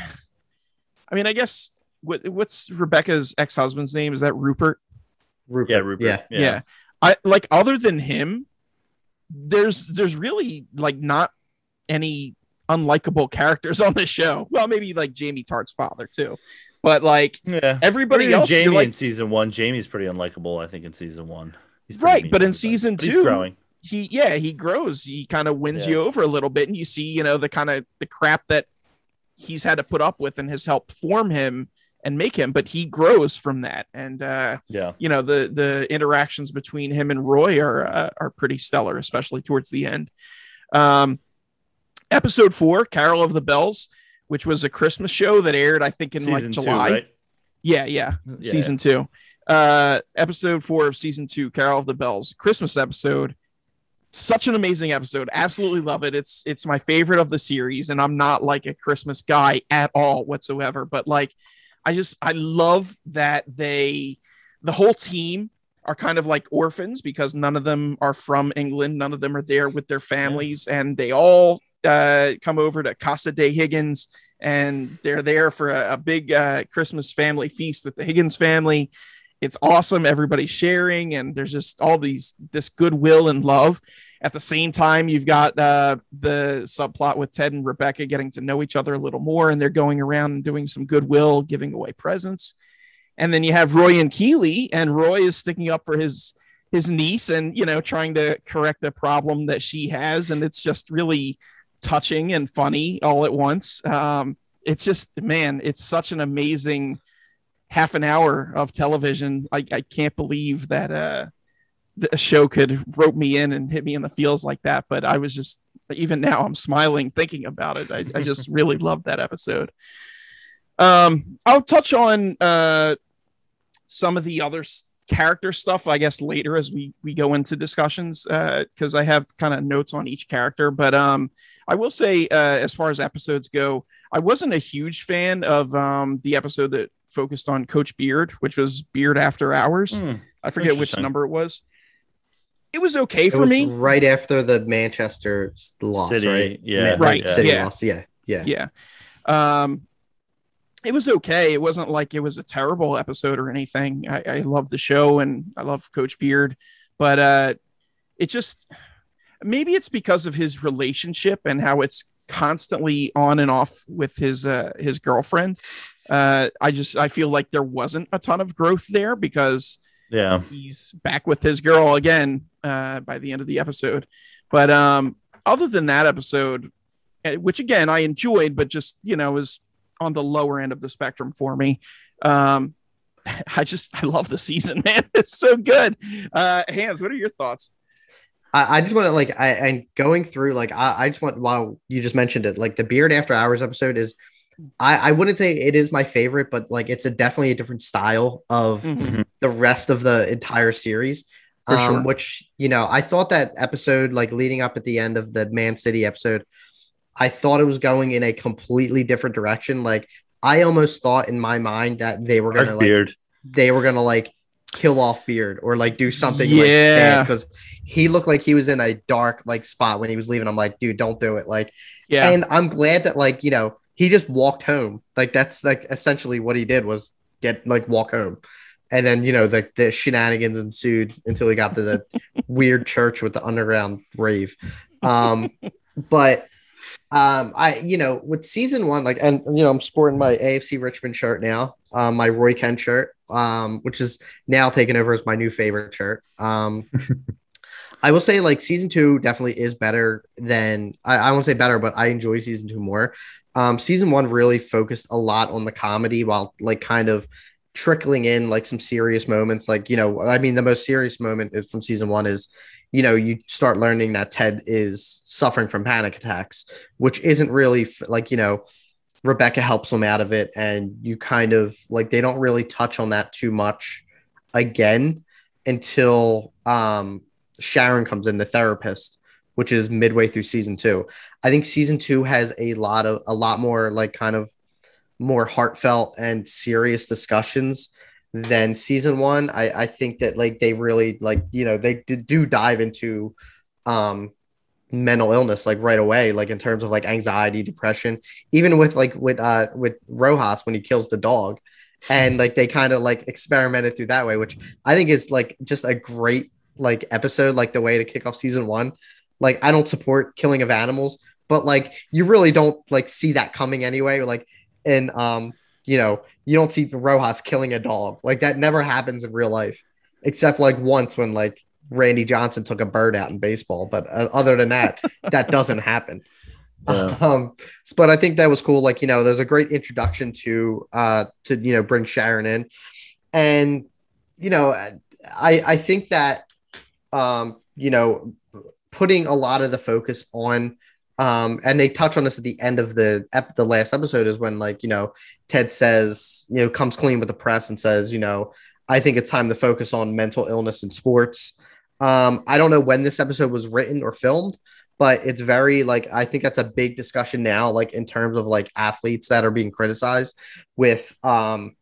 I mean, I guess what, what's Rebecca's ex husband's name? Is that Rupert? Rupert. Yeah, Rupert. Yeah. yeah. yeah. I like other than him, there's there's really like not any unlikable characters on this show. Well, maybe like Jamie Tartt's father too. But like yeah. everybody else, Jamie like, in season one, Jamie's pretty unlikable, I think, in season one. He's right, but in season but two, growing. he yeah, he grows. He kind of wins yeah. you over a little bit, and you see, you know, the kind of the crap that he's had to put up with and has helped form him and make him, but he grows from that. And uh, yeah, you know the the interactions between him and Roy are uh, are pretty stellar, especially towards the end. Um, episode four, Carol of the Bells, which was a Christmas show that aired, I think, in season like July. Two, right? Yeah, yeah, yeah, season two. Uh, episode four of season two, Carol of the Bells, Christmas episode. Such an amazing episode. Absolutely love it. It's it's my favorite of the series, and I'm not like a Christmas guy at all whatsoever. But like I just I love that they the whole team are kind of like orphans because none of them are from England, none of them are there with their families, yeah. and they all uh, come over to Casa de Higgins and they're there for a, a big uh, Christmas family feast with the Higgins family. It's awesome. Everybody's sharing, and there's just all these this goodwill and love. At the same time, you've got uh, the subplot with Ted and Rebecca getting to know each other a little more, and they're going around and doing some goodwill, giving away presents. And then you have Roy and Keeley, and Roy is sticking up for his his niece, and you know, trying to correct a problem that she has, and it's just really touching and funny all at once. Um, it's just, man, it's such an amazing half an hour of television. I, I can't believe that uh, the show could rope me in and hit me in the feels like that. But I was just even now I'm smiling thinking about it. I, I just really loved that episode. Um, I'll touch on uh, some of the other character stuff, I guess, later as we we go into discussions because uh, I have kind of notes on each character. But um, I will say, uh, as far as episodes go, I wasn't a huge fan of um, the episode that focused on Coach Beard, which was Beard After Hours. Mm, I forget which number it was it was okay for me. Right after the Manchester loss, City, right? Yeah, right. City yeah. loss. Yeah, yeah, yeah. Um, it was okay. It wasn't like it was a terrible episode or anything. I, I love the show and I love Coach Beard, but uh, it just maybe it's because of his relationship and how it's constantly on and off with his uh, his girlfriend. Uh, I just I feel like there wasn't a ton of growth there because yeah he's back with his girl again uh, by the end of the episode. But um, other than that episode, eh, which again I enjoyed, but just you know was on the lower end of the spectrum for me. Um, I just I love the season, man. It's so good. Uh, Hans, what are your thoughts? I, I just want to like I and going through like I, I just want while you just mentioned it like the Beard After Hours episode is I, I wouldn't say it is my favorite, but like it's a definitely a different style of mm-hmm. the rest of the entire series. Um, sure. Which you know, I thought that episode, like leading up at the end of the Man City episode, I thought it was going in a completely different direction. Like I almost thought in my mind that they were gonna like beard. they were gonna like kill off Beard or like do something yeah because like he looked like he was in a dark like spot when he was leaving. I'm like, dude, don't do it. Like, yeah. And I'm glad that like you know he just walked home. Like that's like essentially what he did was get like walk home. And then you know the the shenanigans ensued until he got to the weird church with the underground rave. Um, but um, I you know with season one, like and you know I'm sporting my AFC Richmond shirt now, um, my Roy Kent shirt, um, which is now taken over as my new favorite shirt. Um, I will say like season two definitely is better than I, I won't say better, but I enjoy season two more. Um, season one really focused a lot on the comedy while like kind of trickling in like some serious moments. Like, you know, I mean, the most serious moment is from season one is, you know, you start learning that Ted is suffering from panic attacks, which isn't really like, you know, Rebecca helps him out of it. And you kind of like, they don't really touch on that too much again until um, Sharon comes in, the therapist, which is midway through season two. I think season two has a lot of, a lot more like kind of more heartfelt and serious discussions than season one. I, I think that like they really like you know they do dive into um mental illness like right away like in terms of like anxiety depression even with like with uh with rojas when he kills the dog and like they kind of like experimented through that way which i think is like just a great like episode like the way to kick off season one like i don't support killing of animals but like you really don't like see that coming anyway like and um, you know, you don't see Rojas killing a dog. Like that never happens in real life, except like once when like Randy Johnson took a bird out in baseball. But uh, other than that, that doesn't happen. Yeah. Um, but I think that was cool. Like, you know, there's a great introduction to uh to you know bring Sharon in. And you know, I I think that um, you know, putting a lot of the focus on um, and they touch on this at the end of the ep- the last episode is when like you know Ted says you know comes clean with the press and says you know I think it's time to focus on mental illness in sports. Um, I don't know when this episode was written or filmed, but it's very like I think that's a big discussion now, like in terms of like athletes that are being criticized with um,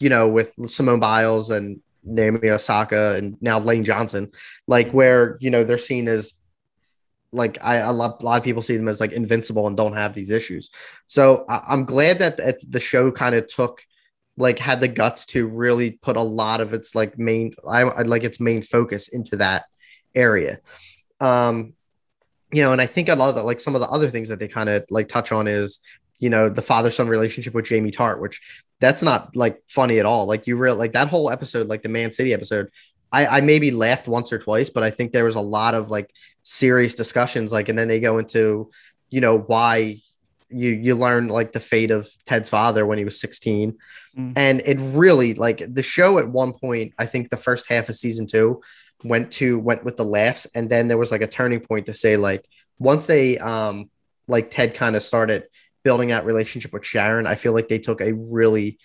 you know, with Simone Biles and Naomi Osaka and now Lane Johnson, like where you know they're seen as like I a lot, a lot of people see them as like invincible and don't have these issues. So I, am glad that the show kind of took like had the guts to really put a lot of its like main I I'd like its main focus into that area. Um, you know, and I think a lot of the, like some of the other things that they kind of like touch on is you know the father son relationship with Jamie Tartt, which that's not like funny at all. Like you real like that whole episode, like the Man City episode, I, I maybe laughed once or twice, but I think there was a lot of like serious discussions. Like, and then they go into, you know, why you you learn like the fate of Ted's father when he was 16. Mm. And it really like the show at one point, I think the first half of season two went to went with the laughs. And then there was like a turning point to say, like, once they um like Ted kind of started building that relationship with Sharon, I feel like they took a really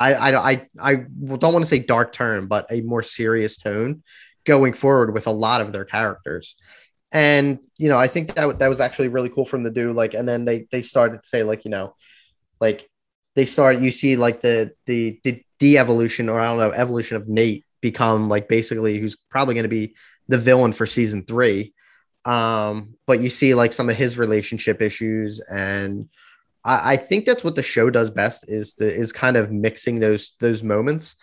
I, I, I, I don't want to say dark turn, but a more serious tone going forward with a lot of their characters. And, you know, I think that that was actually really cool from the do. Like, and then they, they started to say like, you know, like they start, you see like the, the, the de-evolution or I don't know, evolution of Nate become like basically who's probably going to be the villain for season three. Um, but you see like some of his relationship issues and, I, I think that's what the show does best is the is kind of mixing those those moments,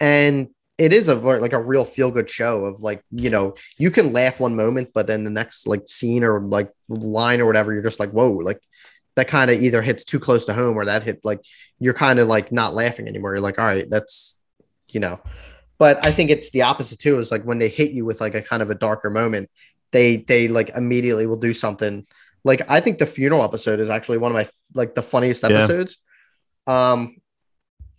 and it is a like a real feel good show of like you know you can laugh one moment, but then the next like scene or like line or whatever, you're just like whoa, like that kind of either hits too close to home or that hit like you're kind of like not laughing anymore. You're like all right, that's you know. But I think it's the opposite too. Is like when they hit you with like a kind of a darker moment, they they like immediately will do something like I think the funeral episode is actually one of my like the funniest episodes. Yeah. Um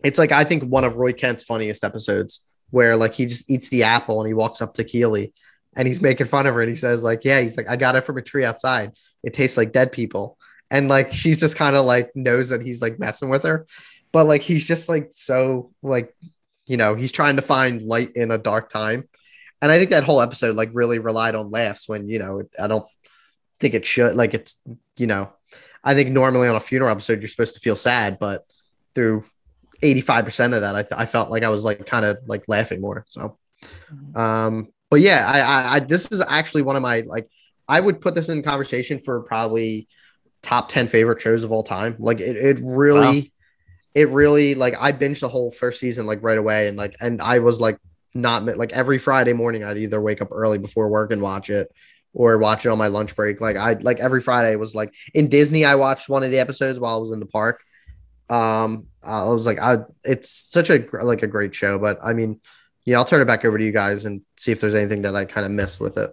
it's like I think one of Roy Kent's funniest episodes where like he just eats the apple and he walks up to Keeley and he's making fun of her and he says like yeah he's like I got it from a tree outside. It tastes like dead people. And like she's just kind of like knows that he's like messing with her. But like he's just like so like you know, he's trying to find light in a dark time. And I think that whole episode like really relied on laughs when, you know, I don't think it should. Like it's, you know, I think normally on a funeral episode you're supposed to feel sad, but through 85% of that, I, th- I felt like I was like kind of like laughing more. So, um, but yeah, I, I, I, this is actually one of my, like, I would put this in conversation for probably top 10 favorite shows of all time. Like it, it really, wow. it really, like I binged the whole first season, like right away. And like, and I was like, not like every Friday morning, I'd either wake up early before work and watch it or watch it on my lunch break. Like I like every Friday was like in Disney. I watched one of the episodes while I was in the park. Um, I was like, I it's such a like a great show. But I mean, yeah, I'll turn it back over to you guys and see if there's anything that I kind of missed with it.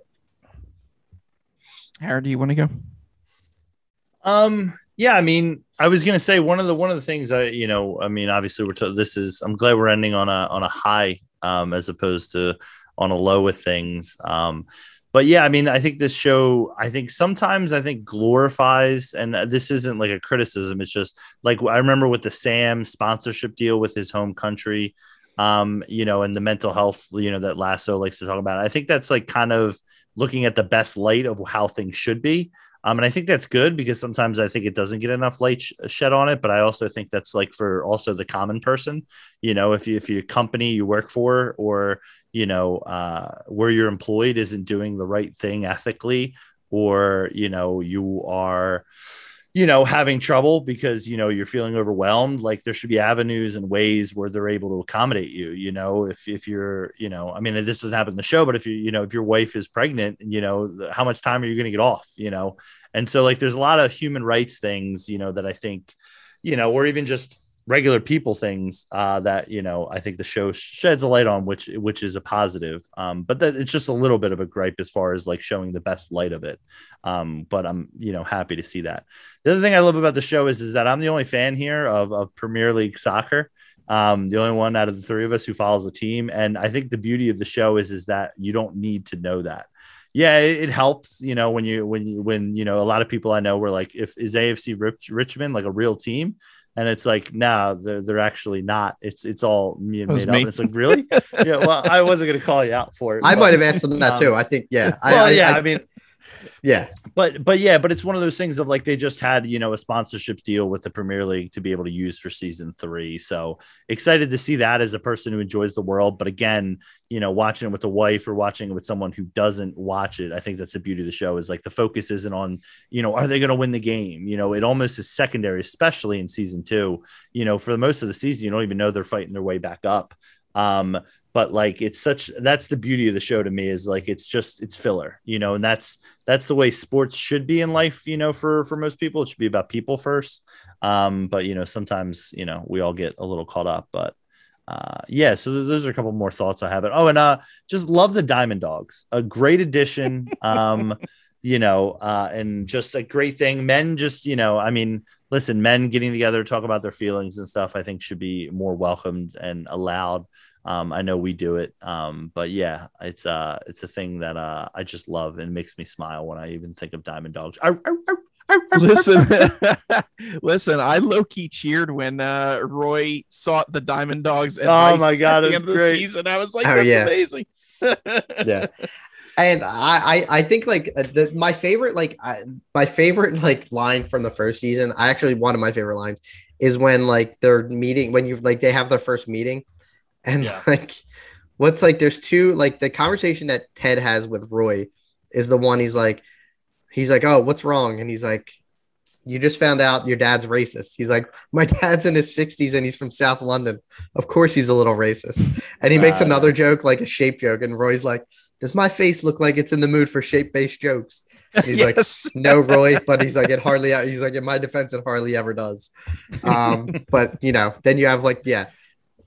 How do you want to go? Um, yeah, I mean, I was gonna say one of the one of the things I, you know, I mean, obviously we're to, this is I'm glad we're ending on a on a high, um, as opposed to on a low with things. Um, but yeah, I mean, I think this show, I think sometimes I think glorifies, and this isn't like a criticism. It's just like I remember with the Sam sponsorship deal with his home country, um, you know, and the mental health, you know, that Lasso likes to talk about. I think that's like kind of looking at the best light of how things should be. Um, and I think that's good because sometimes I think it doesn't get enough light sh- shed on it. But I also think that's like for also the common person, you know, if you if your company you work for or you know uh, where you're employed isn't doing the right thing ethically, or you know you are you know, having trouble because, you know, you're feeling overwhelmed, like there should be avenues and ways where they're able to accommodate you, you know, if, if you're, you know, I mean, this doesn't happen in the show, but if you, you know, if your wife is pregnant, you know, how much time are you going to get off, you know? And so like, there's a lot of human rights things, you know, that I think, you know, or even just regular people things uh, that you know I think the show sheds a light on, which which is a positive. Um, but that it's just a little bit of a gripe as far as like showing the best light of it. Um, but I'm you know happy to see that. The other thing I love about the show is is that I'm the only fan here of of Premier League soccer. Um, the only one out of the three of us who follows the team, and I think the beauty of the show is is that you don't need to know that yeah, it, helps, you know, when you when you when you know a lot of people I know were like, if is AFC Rich, Richmond like a real team? And it's like no they're, they're actually not. It's it's all made up. me. it's like really? Yeah well i wasn't going to call you out for it i but, might have asked them that um, too. I think yeah well I, yeah I, I mean yeah. But but yeah, but it's one of those things of like they just had, you know, a sponsorship deal with the Premier League to be able to use for season 3. So, excited to see that as a person who enjoys the world, but again, you know, watching it with a wife or watching it with someone who doesn't watch it, I think that's the beauty of the show is like the focus isn't on, you know, are they going to win the game? You know, it almost is secondary, especially in season 2. You know, for the most of the season, you don't even know they're fighting their way back up. Um, but like it's such that's the beauty of the show to me is like it's just it's filler you know and that's that's the way sports should be in life you know for for most people. It should be about people first. Um but you know sometimes you know we all get a little caught up but uh yeah so those are a couple more thoughts i have. It oh and uh just love the diamond dogs. A great addition um you know uh and just a great thing. Men just you know i mean listen men getting together talk about their feelings and stuff i think should be more welcomed and allowed um, I know we do it, um, but yeah, it's uh, it's a thing that uh, I just love and makes me smile when I even think of Diamond Dogs. listen, listen, I low key cheered when uh, Roy sought the Diamond Dogs. oh my god, it was great. The season. I was like, oh, that's yeah. amazing. yeah. And I, I, I think like uh, the, my favorite, like I, my favorite like line from the first season. I actually one of my favorite lines is when like they're meeting when you like they have their first meeting and yeah. like, what's like, there's two, like, the conversation that Ted has with Roy is the one he's like, he's like, oh, what's wrong? And he's like, you just found out your dad's racist. He's like, my dad's in his 60s and he's from South London. Of course, he's a little racist. And he makes uh, another joke, like a shape joke. And Roy's like, does my face look like it's in the mood for shape based jokes? And he's yes. like, no, Roy. But he's like, it hardly, he's like, in my defense, it hardly ever does. Um, but, you know, then you have like, yeah,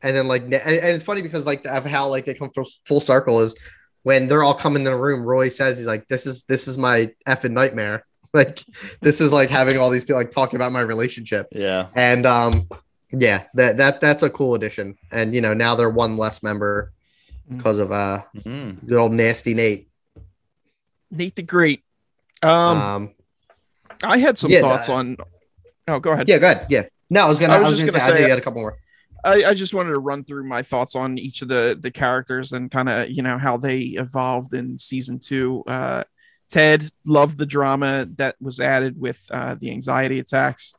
and then like and, it's funny because like of how like they come full, full circle is when they're all coming in the room roy says he's like this is this is my effing nightmare. Like this is like having all these people like talking about my relationship. Yeah. And um yeah that that that's a cool addition. And you know now they're one less member because of uh mm-hmm. the old nasty nate. Nate the great. Um, um i had some yeah, thoughts uh, on oh go ahead. yeah go ahead. Yeah. No i was gonna i was, I was just gonna, gonna say, say I had a couple more I, I, just wanted to run through my thoughts on each of the the characters and kind of you know how they evolved in season two. Uh, Ted loved the drama that was added with uh, the anxiety attacks.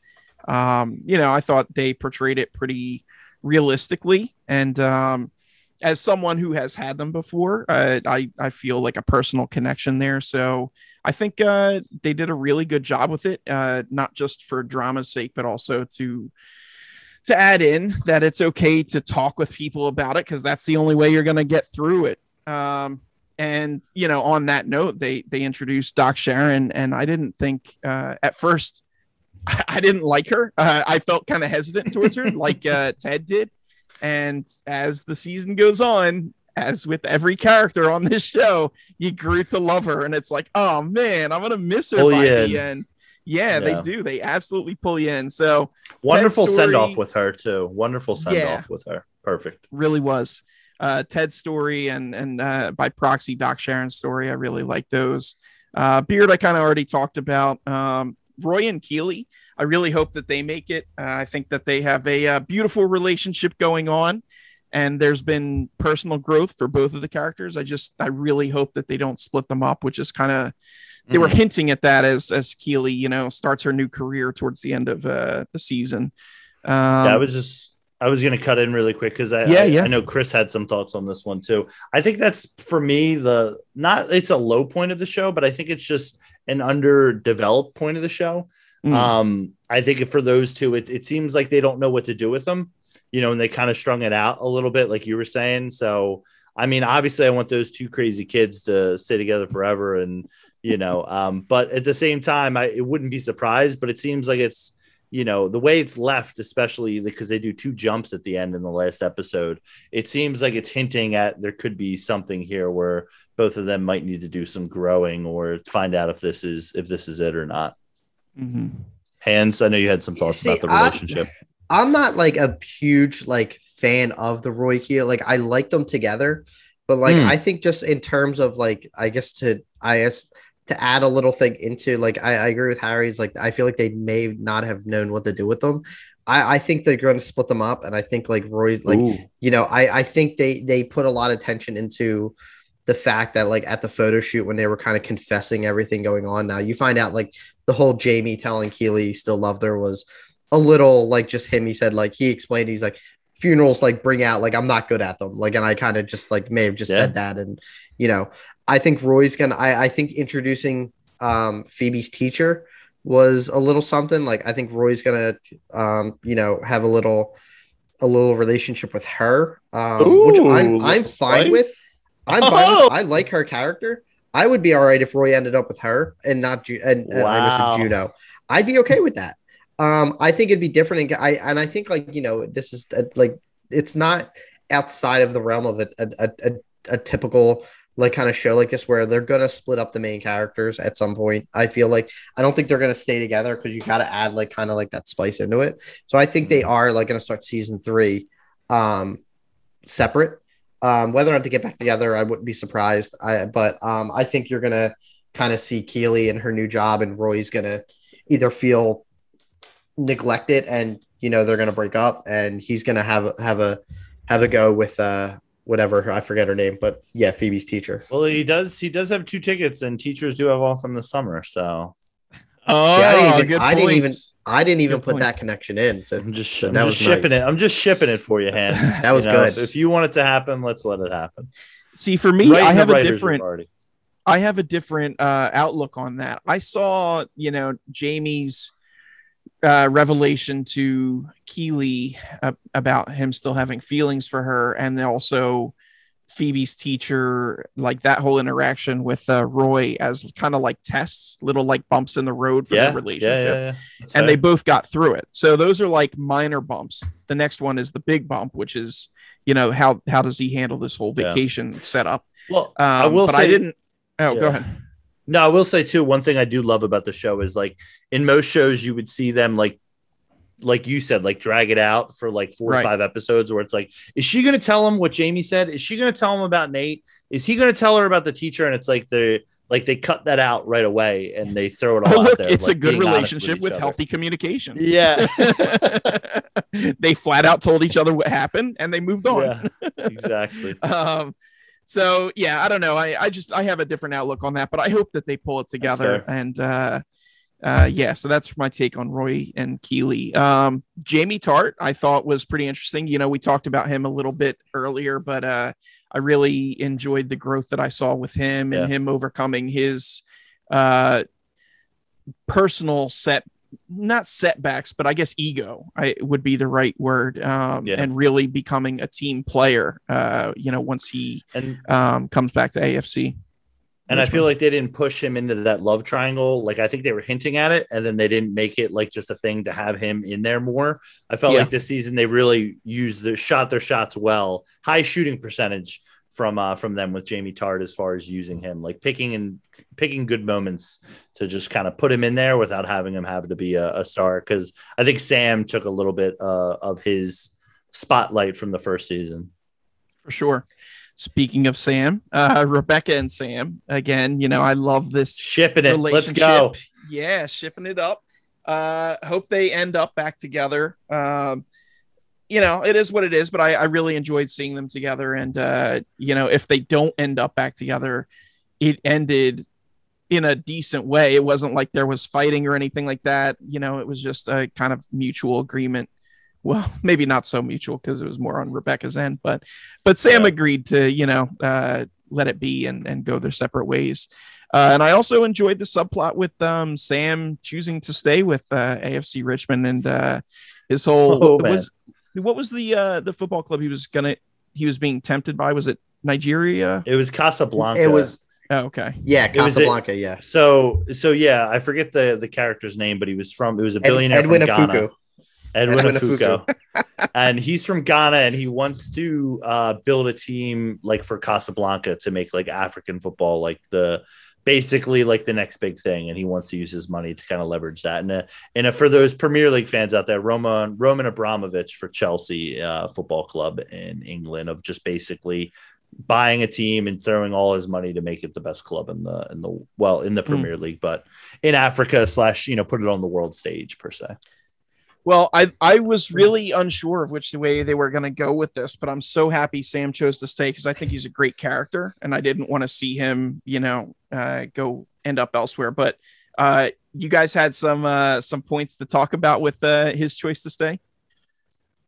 Um, you know, I thought they portrayed it pretty realistically. And um, as someone who has had them before, uh, I I feel like a personal connection there. So I think uh, they did a really good job with it, uh, not just for drama's sake, but also to to add in that it's okay to talk with people about it because that's the only way you're going to get through it. Um, and you know, on that note, they they introduced Doc Sharon, and I didn't think uh, at first I didn't like her. Uh, I felt kind of hesitant towards her, like uh, Ted did. And as the season goes on, as with every character on this show, you grew to love her, and it's like, oh man, I'm gonna miss her pull by the end. Yeah, yeah, they do. They absolutely pull you in. So wonderful story, send off with her too. Wonderful send yeah, off with her. Perfect. Really was. Uh, Ted's story and and uh, by proxy Doc Sharon's story. I really like those. Uh, Beard, I kind of already talked about. Um, Roy and Keeley. I really hope that they make it. Uh, I think that they have a, a, uh, beautiful relationship going on, and there's been personal growth for both of the characters. I just, I really hope that they don't split them up, which is kind of. They were mm. hinting at that as as Keeley, you know, starts her new career towards the end of uh, the season. Um, yeah, I was just I was going to cut in really quick because I, yeah, I, yeah. I know Chris had some thoughts on this one too. I think that's for me the not it's a low point of the show, but I think it's just an underdeveloped point of the show. Mm. Um, I think for those two, it, it seems like they don't know what to do with them, you know, and they kind of strung it out a little bit, like you were saying. So, I mean, obviously, I want those two crazy kids to stay together forever, and you know, um, but at the same time, I it wouldn't be surprised, but it seems like it's you know the way it's left especially because they do two jumps at the end in the last episode it seems like it's hinting at there could be something here where both of them might need to do some growing or find out if this is if this is it or not Mm-hmm. Hans, I know you had some thoughts See, about the relationship. I, I'm not like a huge like fan of the Roy Keel. Like I like them together, but like mm. I think just in terms of like I guess to I guess to add a little thing into like I, I agree with Harry's like I feel like they may not have known what to do with them. I, I think they're going to split them up, and I think like Roy's like Ooh. you know I I think they they put a lot of attention into the fact that like at the photo shoot when they were kind of confessing everything going on now you find out like the whole jamie telling keeley he still loved her was a little like just him he said like he explained he's like funerals like bring out like i'm not good at them like and i kind of just like may have just yeah. said that and you know i think roy's gonna i, I think introducing um phoebe's teacher was a little something like i think roy's gonna um you know have a little a little relationship with her um Ooh, which i'm i'm fine nice. with I'm fine. Oh! I like her character. I would be all right if Roy ended up with her and not Ju- and, and wow. Juno. I'd be okay with that. Um, I think it'd be different. And I and I think like you know this is a, like it's not outside of the realm of a a, a, a typical like kind of show like this where they're gonna split up the main characters at some point. I feel like I don't think they're gonna stay together because you gotta add like kind of like that spice into it. So I think they mm-hmm. are like gonna start season three um separate um, whether or not to get back together, I wouldn't be surprised. I, but um, I think you're gonna kind of see Keeley and her new job, and Roy's gonna either feel neglected, and you know they're gonna break up, and he's gonna have have a have a go with uh whatever I forget her name, but yeah, Phoebe's teacher. Well, he does he does have two tickets, and teachers do have off in the summer, so. Oh, See, I didn't even, I didn't even I didn't even good put points. that connection in. So I'm just, I'm just shipping nice. it. I'm just shipping it for you, Hans. that was you know, good. if you want it to happen, let's let it happen. See, for me, I have a different. I have a different uh, outlook on that. I saw, you know, Jamie's uh, revelation to Keeley uh, about him still having feelings for her, and also Phoebe's teacher, like that whole interaction with uh, Roy as kind of like tests, little like bumps in the road for yeah, relationship. Yeah, yeah, and fair. they both got through it. So those are like minor bumps. The next one is the big bump, which is, you know, how how does he handle this whole vacation setup? Well, um, I will but say, I didn't. Oh, go ahead. No, I will say too. One thing I do love about the show is like in most shows you would see them like like you said, like drag it out for like four right. or five episodes where it's like, is she going to tell him what Jamie said? Is she going to tell him about Nate? Is he going to tell her about the teacher? And it's like the like they cut that out right away and they throw it all oh, look, there, It's like a good relationship with, with healthy communication. Yeah. they flat out told each other what happened and they moved on. Yeah, exactly. um, so yeah, I don't know. I, I just I have a different outlook on that, but I hope that they pull it together and uh uh, yeah, so that's my take on Roy and Keeley. Um, Jamie Tartt, I thought was pretty interesting. You know, we talked about him a little bit earlier, but uh, I really enjoyed the growth that I saw with him yeah. and him overcoming his uh, personal set, not setbacks, but I guess ego I, would be the right word, um, yeah. and really becoming a team player. Uh, you know, once he and, um, comes back to AFC. And Which I feel one? like they didn't push him into that love triangle. Like I think they were hinting at it, and then they didn't make it like just a thing to have him in there more. I felt yeah. like this season they really used the shot their shots well, high shooting percentage from uh from them with Jamie Tartt as far as using him, like picking and picking good moments to just kind of put him in there without having him have to be a, a star. Because I think Sam took a little bit uh, of his spotlight from the first season. For sure. Speaking of Sam, uh, Rebecca and Sam again. You know, I love this shipping it. Let's go. Yeah, shipping it up. Uh, hope they end up back together. Um, you know, it is what it is, but I, I really enjoyed seeing them together. And uh, you know, if they don't end up back together, it ended in a decent way. It wasn't like there was fighting or anything like that. You know, it was just a kind of mutual agreement well maybe not so mutual because it was more on rebecca's end but but sam yeah. agreed to you know uh, let it be and and go their separate ways uh, and i also enjoyed the subplot with um, sam choosing to stay with uh, afc richmond and uh, his whole oh, was, what was the uh, the football club he was gonna he was being tempted by was it nigeria it was casablanca it was Oh, okay. Yeah, Casablanca. A, yeah. So, so yeah, I forget the the character's name, but he was from. It was a billionaire Ed, Edwin from Ghana. Edwin, Edwin Akufo. and he's from Ghana and he wants to uh, build a team like for Casablanca to make like African football like the basically like the next big thing and he wants to use his money to kind of leverage that and uh, and uh, for those Premier League fans out there Roman Roman Abramovich for Chelsea uh, football club in England of just basically buying a team and throwing all his money to make it the best club in the in the well in the hmm. Premier mm. League but in Africa slash you know put it on the world stage per se. Well, I I was really unsure of which way they were going to go with this, but I'm so happy Sam chose to stay because I think he's a great character, and I didn't want to see him, you know, uh, go end up elsewhere. But uh, you guys had some uh, some points to talk about with uh, his choice to stay.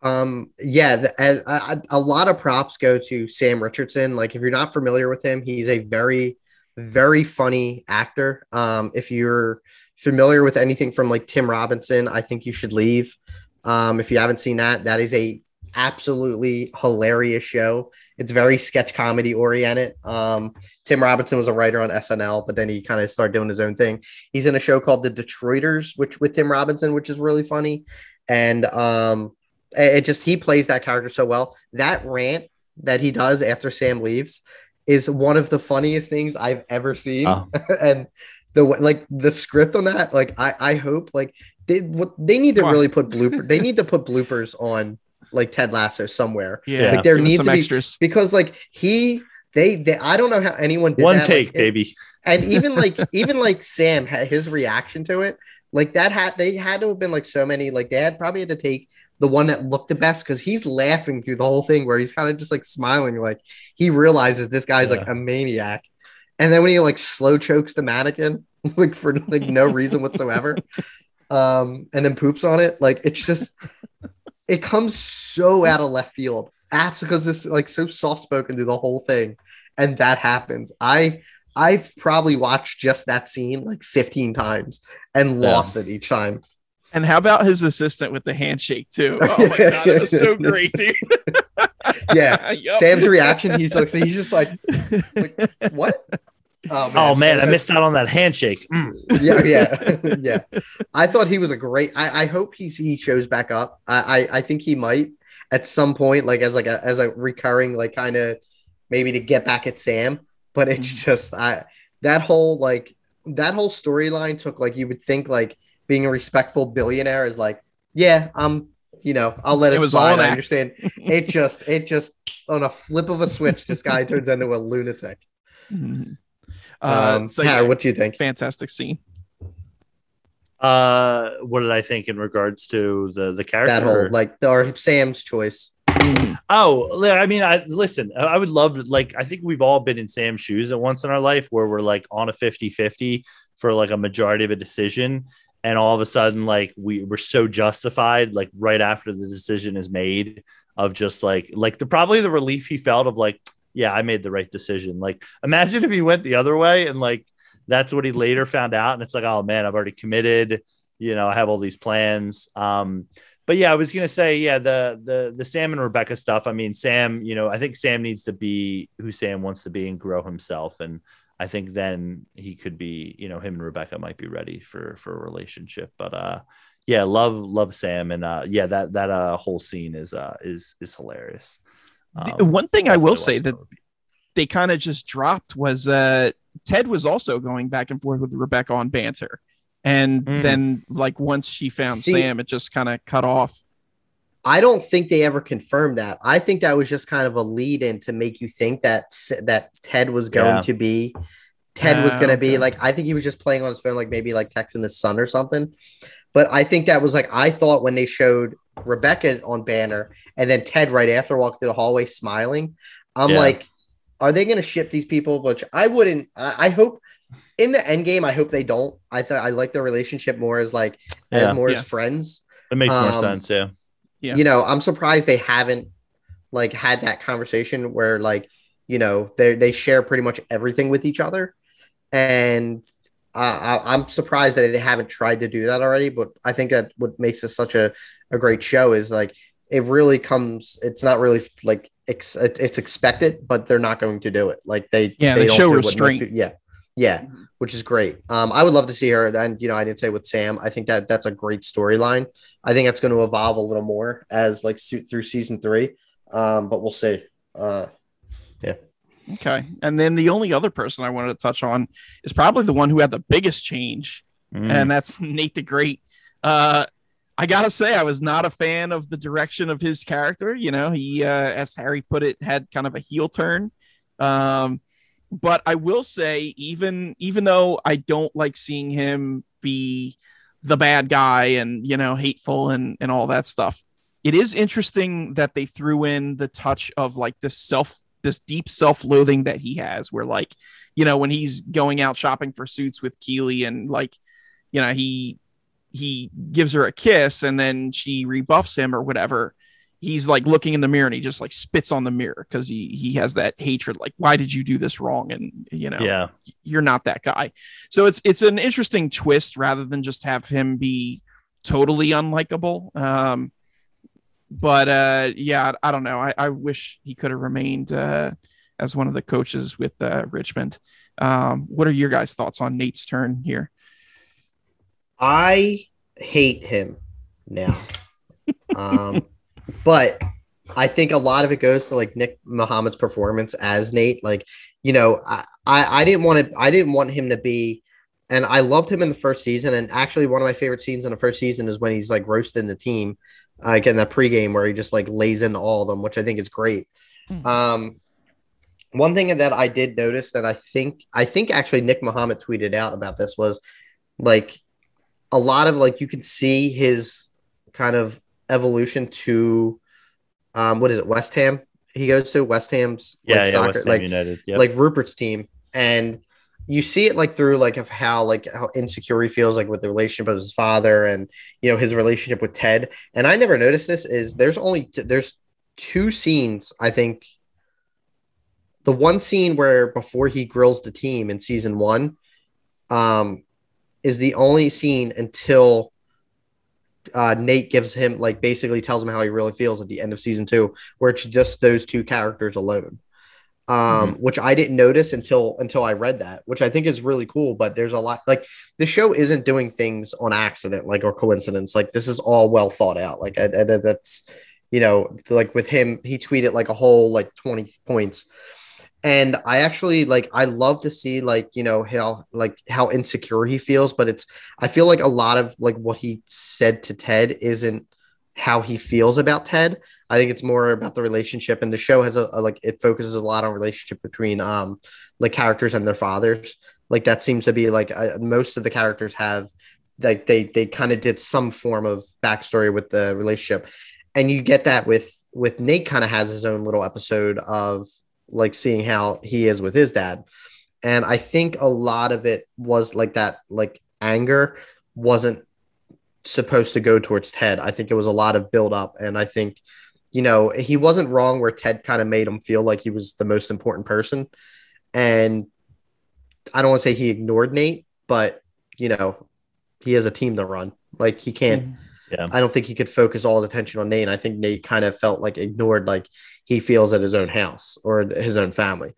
Um, yeah, the, and I, a lot of props go to Sam Richardson. Like, if you're not familiar with him, he's a very, very funny actor. Um, if you're familiar with anything from like Tim Robinson, I think you should leave. Um, if you haven't seen that, that is a absolutely hilarious show. It's very sketch comedy oriented. Um, Tim Robinson was a writer on SNL, but then he kind of started doing his own thing. He's in a show called The Detroiters, which with Tim Robinson, which is really funny. And um, it just he plays that character so well. That rant that he does after Sam leaves is one of the funniest things I've ever seen. Oh. and the like the script on that like i i hope like they what they need to really put blooper they need to put bloopers on like ted lasso somewhere yeah like there needs to be extras. because like he they, they i don't know how anyone one that. take like, baby and even like even like sam had his reaction to it like that had they had to have been like so many like they had probably had to take the one that looked the best because he's laughing through the whole thing where he's kind of just like smiling like he realizes this guy's yeah. like a maniac and then when he like slow chokes the mannequin, like for like no reason whatsoever, um, and then poops on it, like it's just it comes so out of left field. Apps because this like so soft spoken through the whole thing, and that happens. I I've probably watched just that scene like 15 times and lost it each time. And how about his assistant with the handshake too? Oh my god, it was so great, dude. yeah, yep. Sam's reaction. He's like, he's just like, like what? Oh man, oh, man I missed out on that handshake. Mm. Yeah, yeah, yeah. I thought he was a great. I, I hope he he shows back up. I, I, I think he might at some point, like as like a as a recurring, like kind of maybe to get back at Sam. But it's mm. just I that whole like that whole storyline took like you would think like being a respectful billionaire is like yeah I'm you know I'll let it, it slide. I understand. it just it just on a flip of a switch, this guy turns into a lunatic. Mm-hmm. Uh, um, so yeah, what do you think? Fantastic scene. Uh, what did I think in regards to the the character? That whole like the, or Sam's choice. Oh, I mean, I listen, I would love to, like, I think we've all been in Sam's shoes at once in our life where we're like on a 50 50 for like a majority of a decision. And all of a sudden, like, we were so justified, like, right after the decision is made, of just like, like the probably the relief he felt of like, yeah, I made the right decision. Like, imagine if he went the other way and like, that's what he later found out. And it's like, oh man, I've already committed, you know, I have all these plans. Um, but yeah, I was gonna say, yeah, the the the Sam and Rebecca stuff. I mean, Sam, you know, I think Sam needs to be who Sam wants to be and grow himself. And I think then he could be, you know, him and Rebecca might be ready for for a relationship. But uh yeah, love love Sam and uh yeah, that that uh whole scene is uh is is hilarious. Um, one thing I will say that they kind of just dropped was uh Ted was also going back and forth with Rebecca on Bantr and mm. then like once she found See, Sam, it just kind of cut off. I don't think they ever confirmed that. I think that was just kind of a lead in to make you think that that Ted was going yeah. to be Ted uh, was going to okay. be like I think he was just playing on his phone like maybe like texting his son or something. But I think that was like I thought when they showed Rebecca on Bantr and then Ted right after walked through the hallway smiling. I'm yeah. like are they going to ship these people? Which I wouldn't. I, I hope in the end game, I hope they don't. I thought I like their relationship more as like yeah, as more as friends. It makes um, more sense, yeah. Yeah. You know, I'm surprised they haven't like had that conversation where like, you know, they they share pretty much everything with each other. And uh, I, am surprised that they haven't tried to do that already, but I think that what makes this such a, a great show is like it really comes. It's not really like it's, it's expected, but they're not going to do it. Like they yeah they, they show restraint. yeah, yeah, which is great. Um, I would love to see her, and you know, I didn't say with Sam. I think that that's a great storyline. I think that's going to evolve a little more as like through season three. Um, but we'll see. Uh, yeah. Okay, and then the only other person I wanted to touch on is probably the one who had the biggest change, mm. and that's Nate the Great. Uh, I gotta say, I was not a fan of the direction of his character. You know, he, uh, as Harry put it, had kind of a heel turn. Um, but I will say, even even though I don't like seeing him be the bad guy and you know hateful and and all that stuff, it is interesting that they threw in the touch of like this self this deep self-loathing that he has where like you know when he's going out shopping for suits with Keeley and like you know he he gives her a kiss and then she rebuffs him or whatever he's like looking in the mirror and he just like spits on the mirror because he he has that hatred like why did you do this wrong? And you know yeah. you're not that guy. So it's it's an interesting twist rather than just have him be totally unlikable. Um but uh yeah i don't know. I, I wish he could have remained uh as one of the coaches with uh richmond. Um what are your guys thoughts on nate's turn here? I hate him now. Um but I think a lot of it goes to like Nick Mohammed's performance as Nate. Like, you know, I, I, didn't want to, I didn't want him to be, and I loved him in the first season. And actually, one of my favorite scenes in the first season is when he's like roasting the team, like in that pregame where he just like lays into all of them, which I think is great. Mm-hmm. Um, one thing that I did notice that I think, I think actually Nick Mohammed tweeted out about this was like a lot of like you can see his kind of evolution to um, what is it, West Ham? He goes to West Ham's yeah, like, yeah soccer, Ham like United, yep. like Rupert's team, and you see it like through like of how like how insecure he feels like with the relationship of his father and you know his relationship with Ted. And I never noticed this is there's only there's two scenes I think. The one scene where before he grills the team in season one, um, is the only scene until uh, Nate gives him like basically tells him how he really feels at the end of season two, where it's just those two characters alone. Um, mm-hmm. which I didn't notice until until I read that, which I think is really cool. But there's a lot like the show isn't doing things on accident, like or coincidence. Like this is all well thought out. Like I, I, that's you know, like with him, he tweeted like a whole like 20 points and i actually like i love to see like you know how like how insecure he feels but it's i feel like a lot of like what he said to ted isn't how he feels about ted. I think it's more about the relationship and the show has a, a like it focuses a lot on relationship between um like characters and their fathers. Like that seems to be like uh, most of the characters have like they they kind of did some form of backstory with the relationship. And you get that with with Nate kind of has his own little episode of like seeing how he is with his dad. And I think a lot of it was like that, like anger wasn't supposed to go towards Ted. I think it was a lot of build up. And I think, you know, he wasn't wrong where Ted kind of made him feel like he was the most important person. And I don't want to say he ignored Nate, but, you know, he has a team to run. Like he can't. Mm-hmm yeah. I don't think he could focus all his attention on Nate. I think Nate kind of felt like ignored, like he feels at his own house or his own family.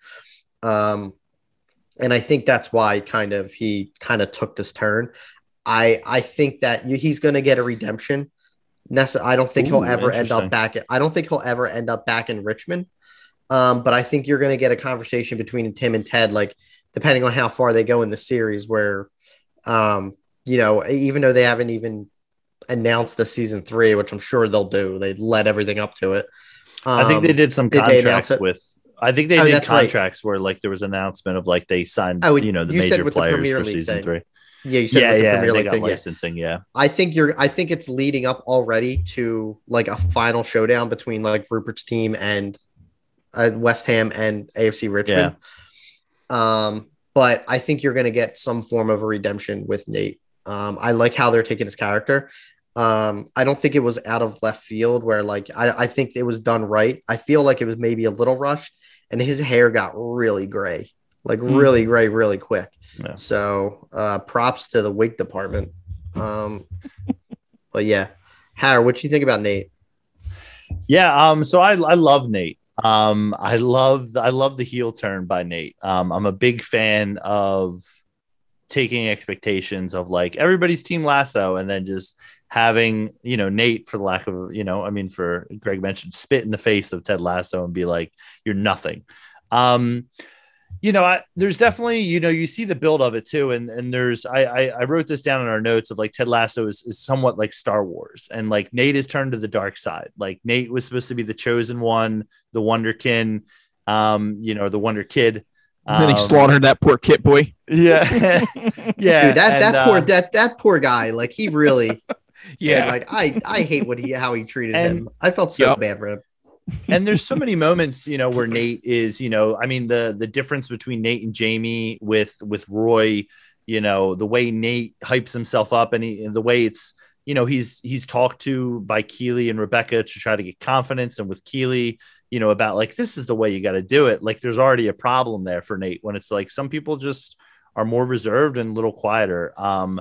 Um, and I think that's why kind of he kind of took this turn. I I think that he's going to get a redemption. Nessa, I don't think Ooh, he'll ever end up back. I don't think he'll ever end up back in Richmond. Um, but I think you're going to get a conversation between Tim and Ted, like depending on how far they go in the series, where, um, you know, even though they haven't even announced a season three, which I'm sure they'll do. They led everything up to it. Um, I think they did some did contracts with. I think they oh, did contracts right. where like there was an announcement of like they signed, oh, you know, the major players the for season thing. three. Yeah, you said yeah, yeah, Premier League thing, licensing. Yeah. yeah, I think you're. I think it's leading up already to like a final showdown between like Rupert's team and uh, West Ham and AFC Richmond. Yeah. Um, but I think you're going to get some form of a redemption with Nate. Um, I like how they're taking his character. Um, I don't think it was out of left field where like I, I think it was done right. I feel like it was maybe a little rushed and his hair got really gray, like mm. really gray, really quick. Yeah. So uh props to the wig department. Um but yeah. Harry, what do you think about Nate? Yeah, um, so I I love Nate. Um, I love I love the heel turn by Nate. Um, I'm a big fan of taking expectations of like everybody's team lasso and then just having you know Nate for the lack of you know I mean for Greg mentioned spit in the face of Ted Lasso and be like you're nothing. Um, you know, I, there's definitely you know you see the build of it too, and and there's I, I, I wrote this down in our notes of like Ted Lasso is, is somewhat like Star Wars, and like Nate is turned to the dark side. Like Nate was supposed to be the chosen one, the Wonderkin, um, you know, the Wonder Kid. And then he um, slaughtered that poor kit boy. Yeah, yeah. Dude, that and, that uh, poor that that poor guy. Like he really yeah, like I I hate what he how he treated and, him. I felt so yep. bad for him. and there's so many moments, you know, where Nate is, you know, I mean the the difference between Nate and Jamie with with Roy, you know, the way Nate hypes himself up and, he, and the way it's, you know, he's he's talked to by Keeley and Rebecca to try to get confidence, and with Keeley, you know, about like this is the way you got to do it. Like there's already a problem there for Nate when it's like some people just are more reserved and a little quieter. Um,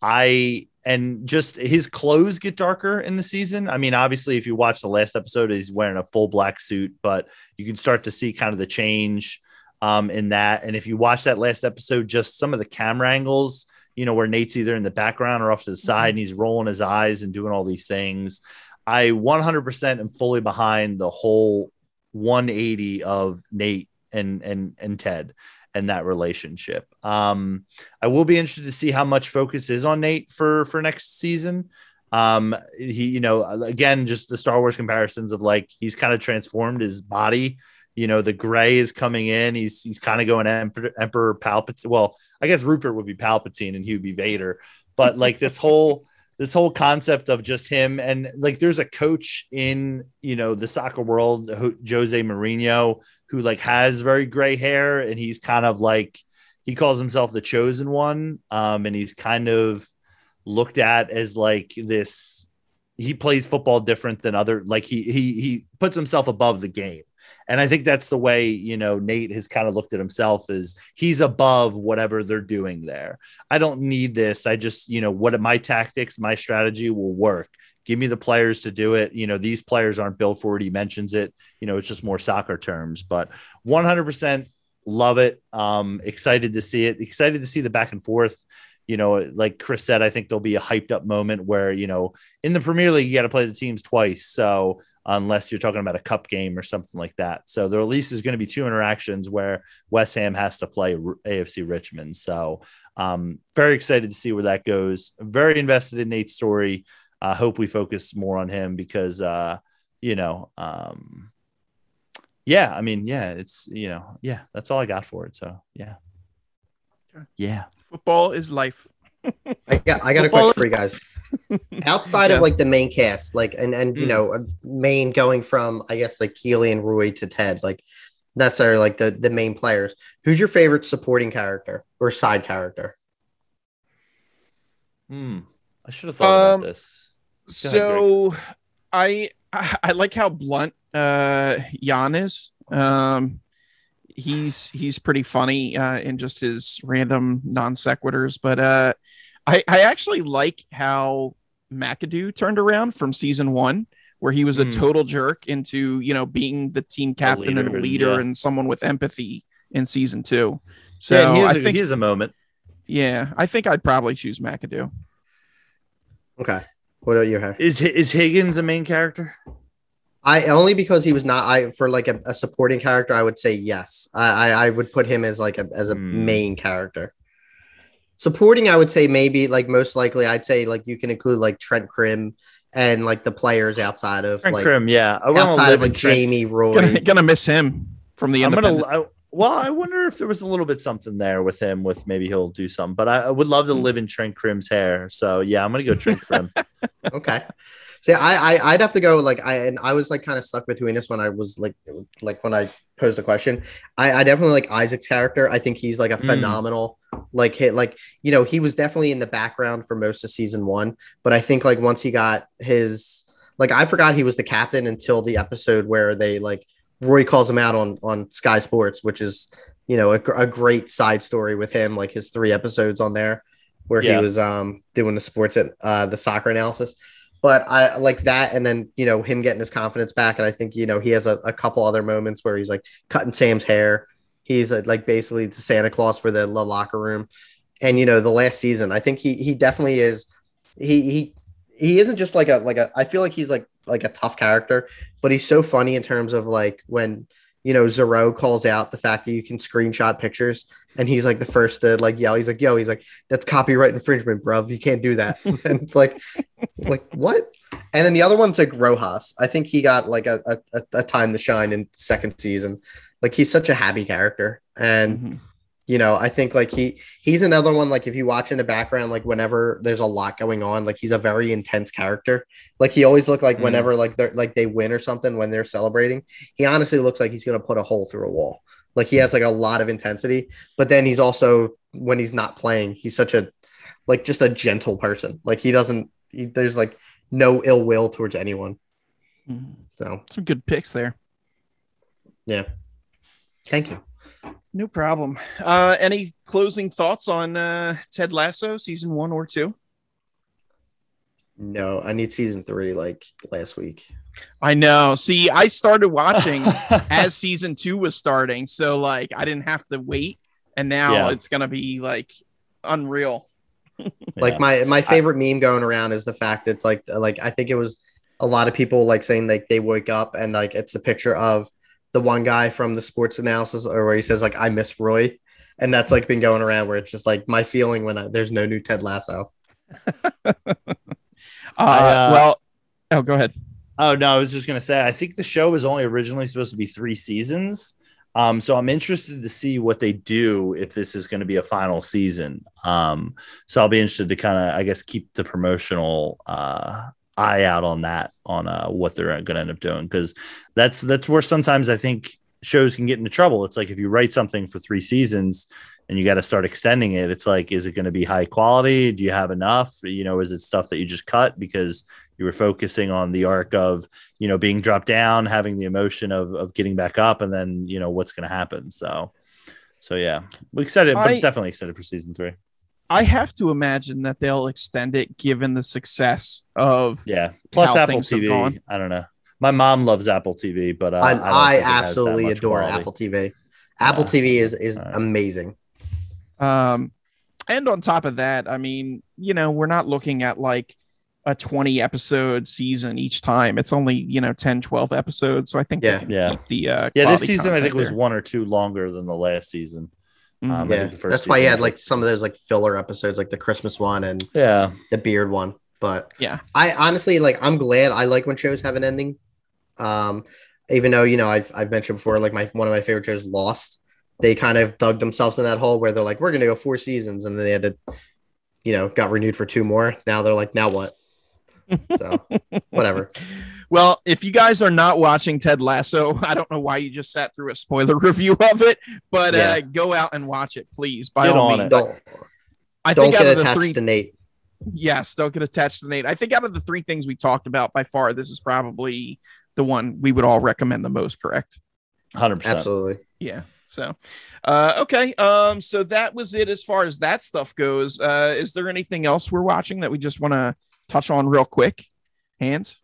I and just his clothes get darker in the season. I mean, obviously, if you watch the last episode, he's wearing a full black suit, but you can start to see kind of the change um, in that. And if you watch that last episode, just some of the camera angles, you know, where Nate's either in the background or off to the side and he's rolling his eyes and doing all these things. I 100% am fully behind the whole 180 of Nate and and and Ted and that relationship. Um, I will be interested to see how much focus is on Nate for for next season. Um, he, you know, again, just the Star Wars comparisons of like he's kind of transformed his body. You know, the gray is coming in. He's he's kind of going Emperor, Emperor Palpatine. Well, I guess Rupert would be Palpatine and he would be Vader. But like this whole this whole concept of just him and like there's a coach in you know the soccer world Jose Mourinho who like has very gray hair and he's kind of like he calls himself the chosen one um and he's kind of looked at as like this he plays football different than other like he he he puts himself above the game and I think that's the way, you know, Nate has kind of looked at himself as he's above whatever they're doing there. I don't need this. I just, you know, what my tactics, my strategy will work. Give me the players to do it. You know, these players aren't built for it. He mentions it. You know, it's just more soccer terms, but 100% love it. Um, excited to see it. Excited to see the back and forth you know, like Chris said, I think there'll be a hyped up moment where, you know, in the Premier League, you got to play the teams twice. So unless you're talking about a cup game or something like that. So there at least is going to be two interactions where West Ham has to play AFC Richmond. So um, very excited to see where that goes. Very invested in Nate's story. I uh, hope we focus more on him because, uh, you know, um, yeah, I mean, yeah, it's, you know, yeah, that's all I got for it. So yeah. Yeah. Football is life. I got I got a question for you guys. Outside yes. of like the main cast, like and and you mm. know, main going from I guess like Keeley and Roy to Ted, like necessarily like the the main players. Who's your favorite supporting character or side character? Hmm. I should have thought um, about this. so ahead, I I like how blunt uh Jan is. Um he's he's pretty funny uh in just his random non sequiturs, but uh I I actually like how McAdoo turned around from season 1 where he was a mm. total jerk into, you know, being the team captain leader, and the leader yeah. and someone with empathy in season 2. So yeah, he I a, think he has a moment. Yeah, I think I'd probably choose McAdoo. Okay. What about you, Harry? Is is Higgins a main character? I only because he was not I for like a, a supporting character. I would say yes. I, I, I would put him as like a as a mm. main character. Supporting, I would say maybe like most likely. I'd say like you can include like Trent Crimm and like the players outside of Trent like Crimm, yeah, outside of like Jamie Roy. Gonna, gonna, miss him from the. I'm gonna. I, well, I wonder if there was a little bit something there with him. With maybe he'll do something, but I, I would love to live in Trent Crimm's hair. So yeah, I'm gonna go Trent Crimm. okay. See, I, I I'd have to go like I and I was like kind of stuck between this when I was like like when I posed the question. I, I definitely like Isaac's character. I think he's like a mm. phenomenal mm. like hit like you know he was definitely in the background for most of season one, but I think like once he got his like I forgot he was the captain until the episode where they like Roy calls him out on on Sky Sports, which is you know a, a great side story with him, like his three episodes on there where yeah. he was um doing the sports at uh, the soccer analysis but I like that. And then, you know, him getting his confidence back. And I think, you know, he has a, a couple other moments where he's like cutting Sam's hair. He's uh, like basically the Santa Claus for the locker room. And, you know, the last season, I think he, he definitely is, he, he, he isn't just like a, like a, I feel like he's like, like a tough character, but he's so funny in terms of like when, you know, Zero calls out the fact that you can screenshot pictures and he's like the first to like yell. He's like, yo, he's like, that's copyright infringement, bro. You can't do that. and it's like, like what? And then the other one's like Rojas. I think he got like a, a, a time to shine in second season. Like he's such a happy character. And mm-hmm you know i think like he he's another one like if you watch in the background like whenever there's a lot going on like he's a very intense character. Like he always looked like mm. whenever like they're like they win or something when they're celebrating he honestly looks like he's gonna put a hole through a wall. Like he has like a lot of intensity but then he's also when he's not playing he's such a like just a gentle person. Like he doesn't he, there's like no ill will towards anyone. Mm. so. Some good picks there. Yeah. Thank you no problem. Uh, any closing thoughts on uh, Ted Lasso season one or two? No, I need season three like last week. I know. See, I started watching as season two was starting, so like I didn't have to wait, and now yeah. it's gonna be like unreal. like yeah. my my favorite I, meme going around is the fact that it's like like I think it was a lot of people like saying like they wake up and like it's a picture of the one guy from the sports analysis or where he says like I miss Roy, and that's like been going around where it's just like my feeling when I, there's no new Ted Lasso. uh, uh, well, oh, go ahead. Oh no, I was just gonna say I think the show was only originally supposed to be three seasons. Um, so I'm interested to see what they do if this is going to be a final season. Um, so I'll be interested to kind of, I guess, keep the promotional uh, eye out on that on uh, what they're going to end up doing because that's that's where sometimes I think shows can get into trouble. It's like if you write something for three seasons and you got to start extending it, it's like is it going to be high quality? Do you have enough? You know, is it stuff that you just cut because you were focusing on the arc of you know being dropped down, having the emotion of of getting back up, and then you know what's going to happen. So. So yeah, we excited, but definitely excited for season three. I have to imagine that they'll extend it given the success of yeah. Plus Apple TV. I don't know. My mom loves Apple TV, but uh, I, I, I absolutely adore quality. Apple TV. Apple TV is is right. amazing. Um, and on top of that, I mean, you know, we're not looking at like a 20 episode season each time. It's only, you know, 10, 12 episodes. So I think yeah, yeah. the uh, yeah, this season I think there. was one or two longer than the last season. Um, yeah, that's why he had like some of those like filler episodes, like the Christmas one and yeah, the beard one. But yeah, I honestly like. I'm glad. I like when shows have an ending. Um, even though you know I've I've mentioned before, like my one of my favorite shows, Lost. They kind of dug themselves in that hole where they're like, we're gonna go four seasons, and then they had to you know, got renewed for two more. Now they're like, now what? So whatever. Well, if you guys are not watching Ted Lasso, I don't know why you just sat through a spoiler review of it, but yeah. uh, go out and watch it, please. By Get all means. Don't, I don't think get out of the three, to Nate. Yes, don't get attached to Nate. I think out of the three things we talked about by far, this is probably the one we would all recommend the most. Correct? Hundred percent. Absolutely. Yeah. So, uh, okay. Um, so that was it as far as that stuff goes. Uh, is there anything else we're watching that we just want to touch on real quick? Hans.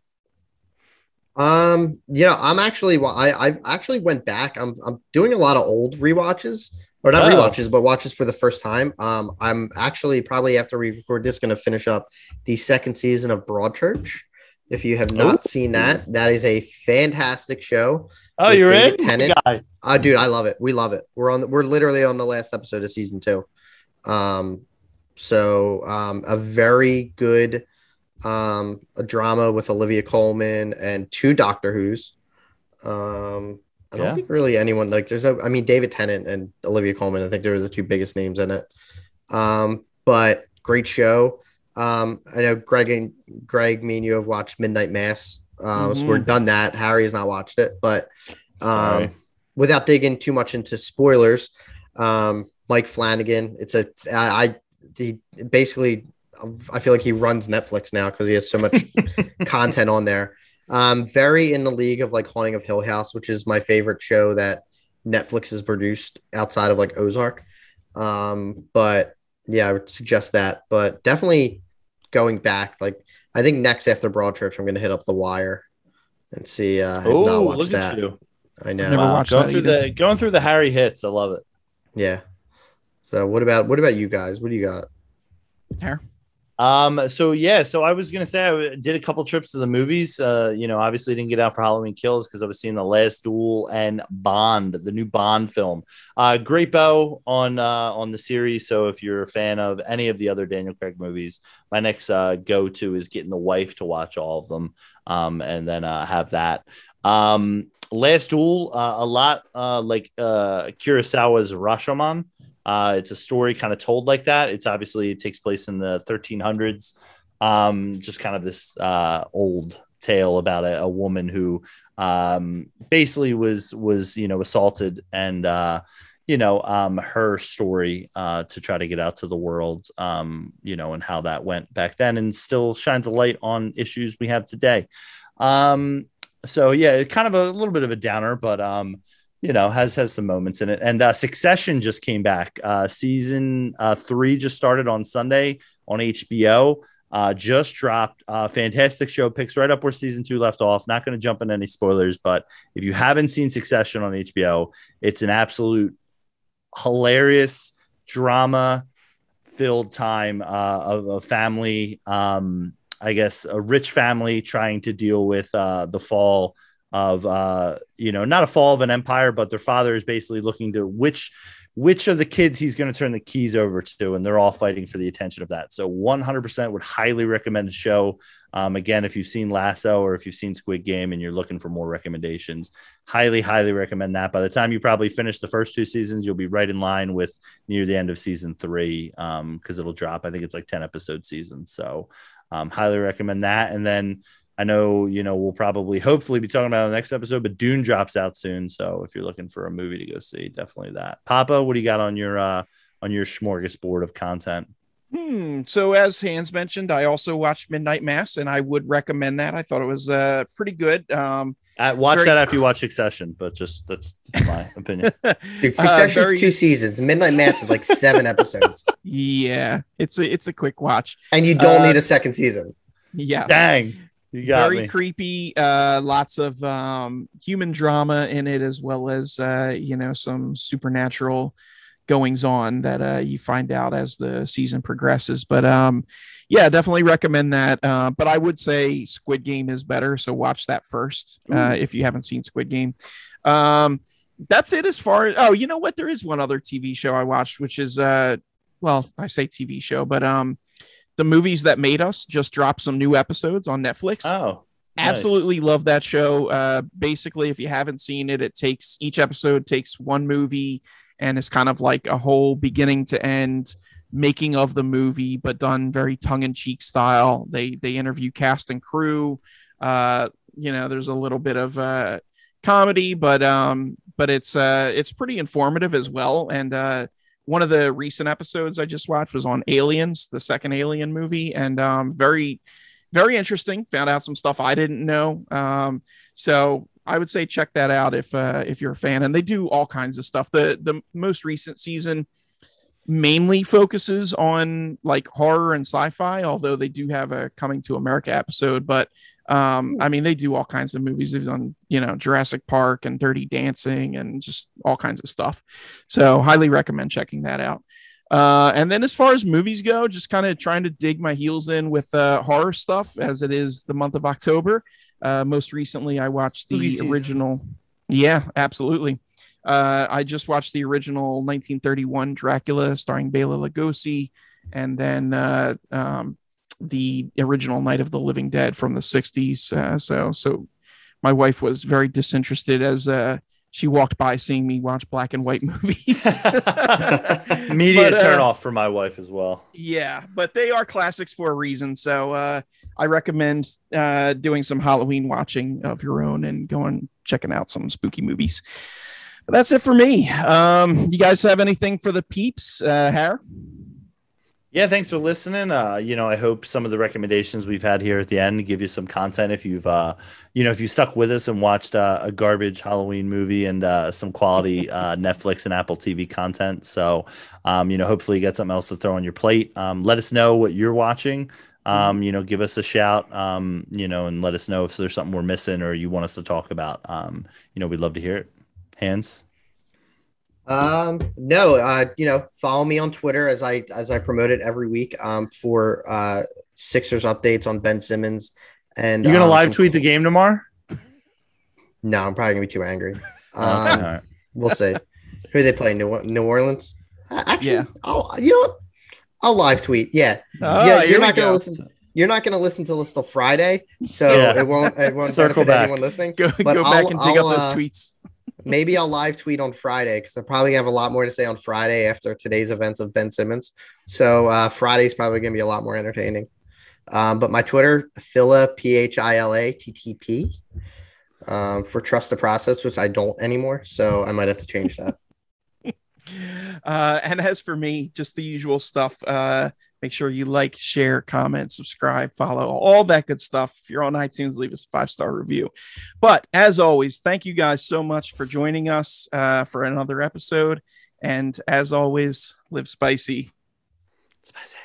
Um, yeah, I'm actually I I've actually went back. I'm I'm doing a lot of old re-watches or not oh. re-watches, but watches for the first time. Um, I'm actually probably after we record this going to finish up the second season of Broadchurch. If you have not Ooh. seen that, that is a fantastic show. Oh, you're David in, Tennant. Guy. Uh, dude, I love it. We love it. We're on. The, we're literally on the last episode of season two. Um, so um, a very good um, a drama with Olivia Colman and two Doctor Who's. Um, I don't yeah. think really anyone like there's a, I mean David Tennant and Olivia Colman, I think they were the two biggest names in it. Um, but great show. Um, I know Greg and Greg, me and you have watched Midnight Mass. Um, mm-hmm. so we're done that. Harry has not watched it, but um, without digging too much into spoilers, um, Mike Flanagan. It's a I, I he basically I feel like he runs Netflix now because he has so much content on there. Um, very in the league of like Haunting of Hill House, which is my favorite show that Netflix has produced outside of like Ozark. Um, but yeah, I would suggest that. But definitely going back, like I think next after Broadchurch, I'm going to hit up The Wire and see. Uh, oh, look that. at you! I know. Never wow. watched going through either. the going through the Harry hits. I love it. Yeah. So what about what about you guys? What do you got? Hair. Um, so yeah, so I was gonna say I did a couple trips to the movies. Uh, you know, obviously didn't get out for Halloween Kills because I was seeing The Last Duel and Bond, the new Bond film. Uh, great bow on uh, on the series. So if you're a fan of any of the other Daniel Craig movies, my next uh, go to is getting the wife to watch all of them, um, and then uh, have that. Um, Last Duel, uh, a lot uh, like uh, Kurosawa's Rashomon. Uh, it's a story kind of told like that. It's obviously it takes place in the 1300s. Um, just kind of this uh, old tale about a, a woman who um, basically was was you know assaulted and uh, you know um, her story uh, to try to get out to the world um, you know and how that went back then and still shines a light on issues we have today um, so yeah kind of a little bit of a downer but um, you know has has some moments in it. And uh, succession just came back. Uh season uh three just started on sunday on hbo uh just dropped uh fantastic show picks right up where season two left off. Not going to jump in any spoilers but if you haven't seen succession on hbo it's an absolute hilarious drama filled time uh of a family um i guess a rich family trying to deal with uh the fall of uh, you know not a fall of an empire, but their father is basically looking to which which of the kids he's going to turn the keys over to, and they're all fighting for the attention of that. So 100% would highly recommend the show. Um, again, if you've seen Lasso or if you've seen Squid Game and you're looking for more recommendations, highly, highly recommend that. By the time you probably finish the first two seasons, you'll be right in line with near the end of season three because um, it'll drop. I think it's like 10 episode season. So um, highly recommend that. And then I know, you know, we'll probably hopefully be talking about in the next episode, but Dune drops out soon. So if you're looking for a movie to go see, definitely that. Papa, what do you got on your uh on your smorgasbord of content? Hmm. So as Hans mentioned, I also watched Midnight Mass, and I would recommend that. I thought it was uh pretty good. Um, uh, watch very... that after you watch Succession, but just that's my opinion. Dude, Succession's uh, very... two seasons. Midnight Mass is like seven episodes. Yeah, it's a it's a quick watch, and you don't uh, need a second season. Yeah. Dang very me. creepy uh lots of um human drama in it as well as uh you know some supernatural goings on that uh you find out as the season progresses. But um yeah definitely recommend that. Uh but i would say squid game is better so watch that first uh if you haven't seen squid game. Um that's it as far as oh you know what? There is one other tv show i watched which is uh well i say tv show but um the movies that made us just dropped some new episodes on Netflix. Oh, nice. absolutely love that show. Uh, basically, if you haven't seen it, it takes each episode takes one movie and it's kind of like a whole beginning to end making of the movie, but done very tongue in cheek style. They they interview cast and crew. Uh, you know, there's a little bit of uh, comedy, but um, but it's uh, it's pretty informative as well. And uh, one of the recent episodes I just watched was on Aliens, the second Alien movie, and um, very very interesting. Found out some stuff I didn't know. Um, so I would say check that out if uh, if you're a fan. And they do all kinds of stuff. The the most recent season mainly focuses on like horror and sci-fi, although they do have a coming to America episode. But um, I mean, they do all kinds of movies. They've done, you know, Jurassic Park and Dirty Dancing and just all kinds of stuff. So highly recommend checking that out. Uh, and then as far as movies go, just kind of trying to dig my heels in with uh, horror stuff as it is the month of October. Uh, most recently, I watched the original. Yeah, absolutely. Uh, I just watched the original 1931 Dracula starring Bela Lugosi, and then uh, um, the original Night of the Living Dead from the 60s. Uh, so, so my wife was very disinterested as uh, she walked by seeing me watch black and white movies. Media but, uh, turn off for my wife as well. Yeah, but they are classics for a reason. So uh, I recommend uh, doing some Halloween watching of your own and going checking out some spooky movies. But that's it for me. Um, you guys have anything for the peeps, uh, Har? Yeah, thanks for listening. Uh, you know, I hope some of the recommendations we've had here at the end give you some content. If you've, uh, you know, if you stuck with us and watched uh, a garbage Halloween movie and uh, some quality uh, Netflix and Apple TV content, so um, you know, hopefully you get something else to throw on your plate. Um, let us know what you're watching. Um, you know, give us a shout. Um, you know, and let us know if there's something we're missing or you want us to talk about. Um, you know, we'd love to hear it. Hans. Um, no, uh, you know, follow me on Twitter as I as I promote it every week um, for uh, Sixers updates on Ben Simmons. And you're gonna um, live tweet the game tomorrow? No, I'm probably gonna be too angry. Um, right. We'll see. Who they play? New New Orleans. Actually, yeah. I'll you know what? I'll live tweet. Yeah, oh, yeah. You're not gonna go. listen. You're not gonna listen till till Friday, so yeah. it won't it won't Circle benefit back. anyone listening. Go, but go back and dig I'll, up those uh, tweets maybe I'll live tweet on Friday because I probably have a lot more to say on Friday after today's events of Ben Simmons. So uh, Friday's probably going to be a lot more entertaining. Um, but my Twitter, Phila, P H I L A T T P, um, for trust the process, which I don't anymore. So I might have to change that. uh, and as for me, just the usual stuff. Uh, Make sure you like, share, comment, subscribe, follow, all that good stuff. If you're on iTunes, leave us a five star review. But as always, thank you guys so much for joining us uh, for another episode. And as always, live spicy. Spicy.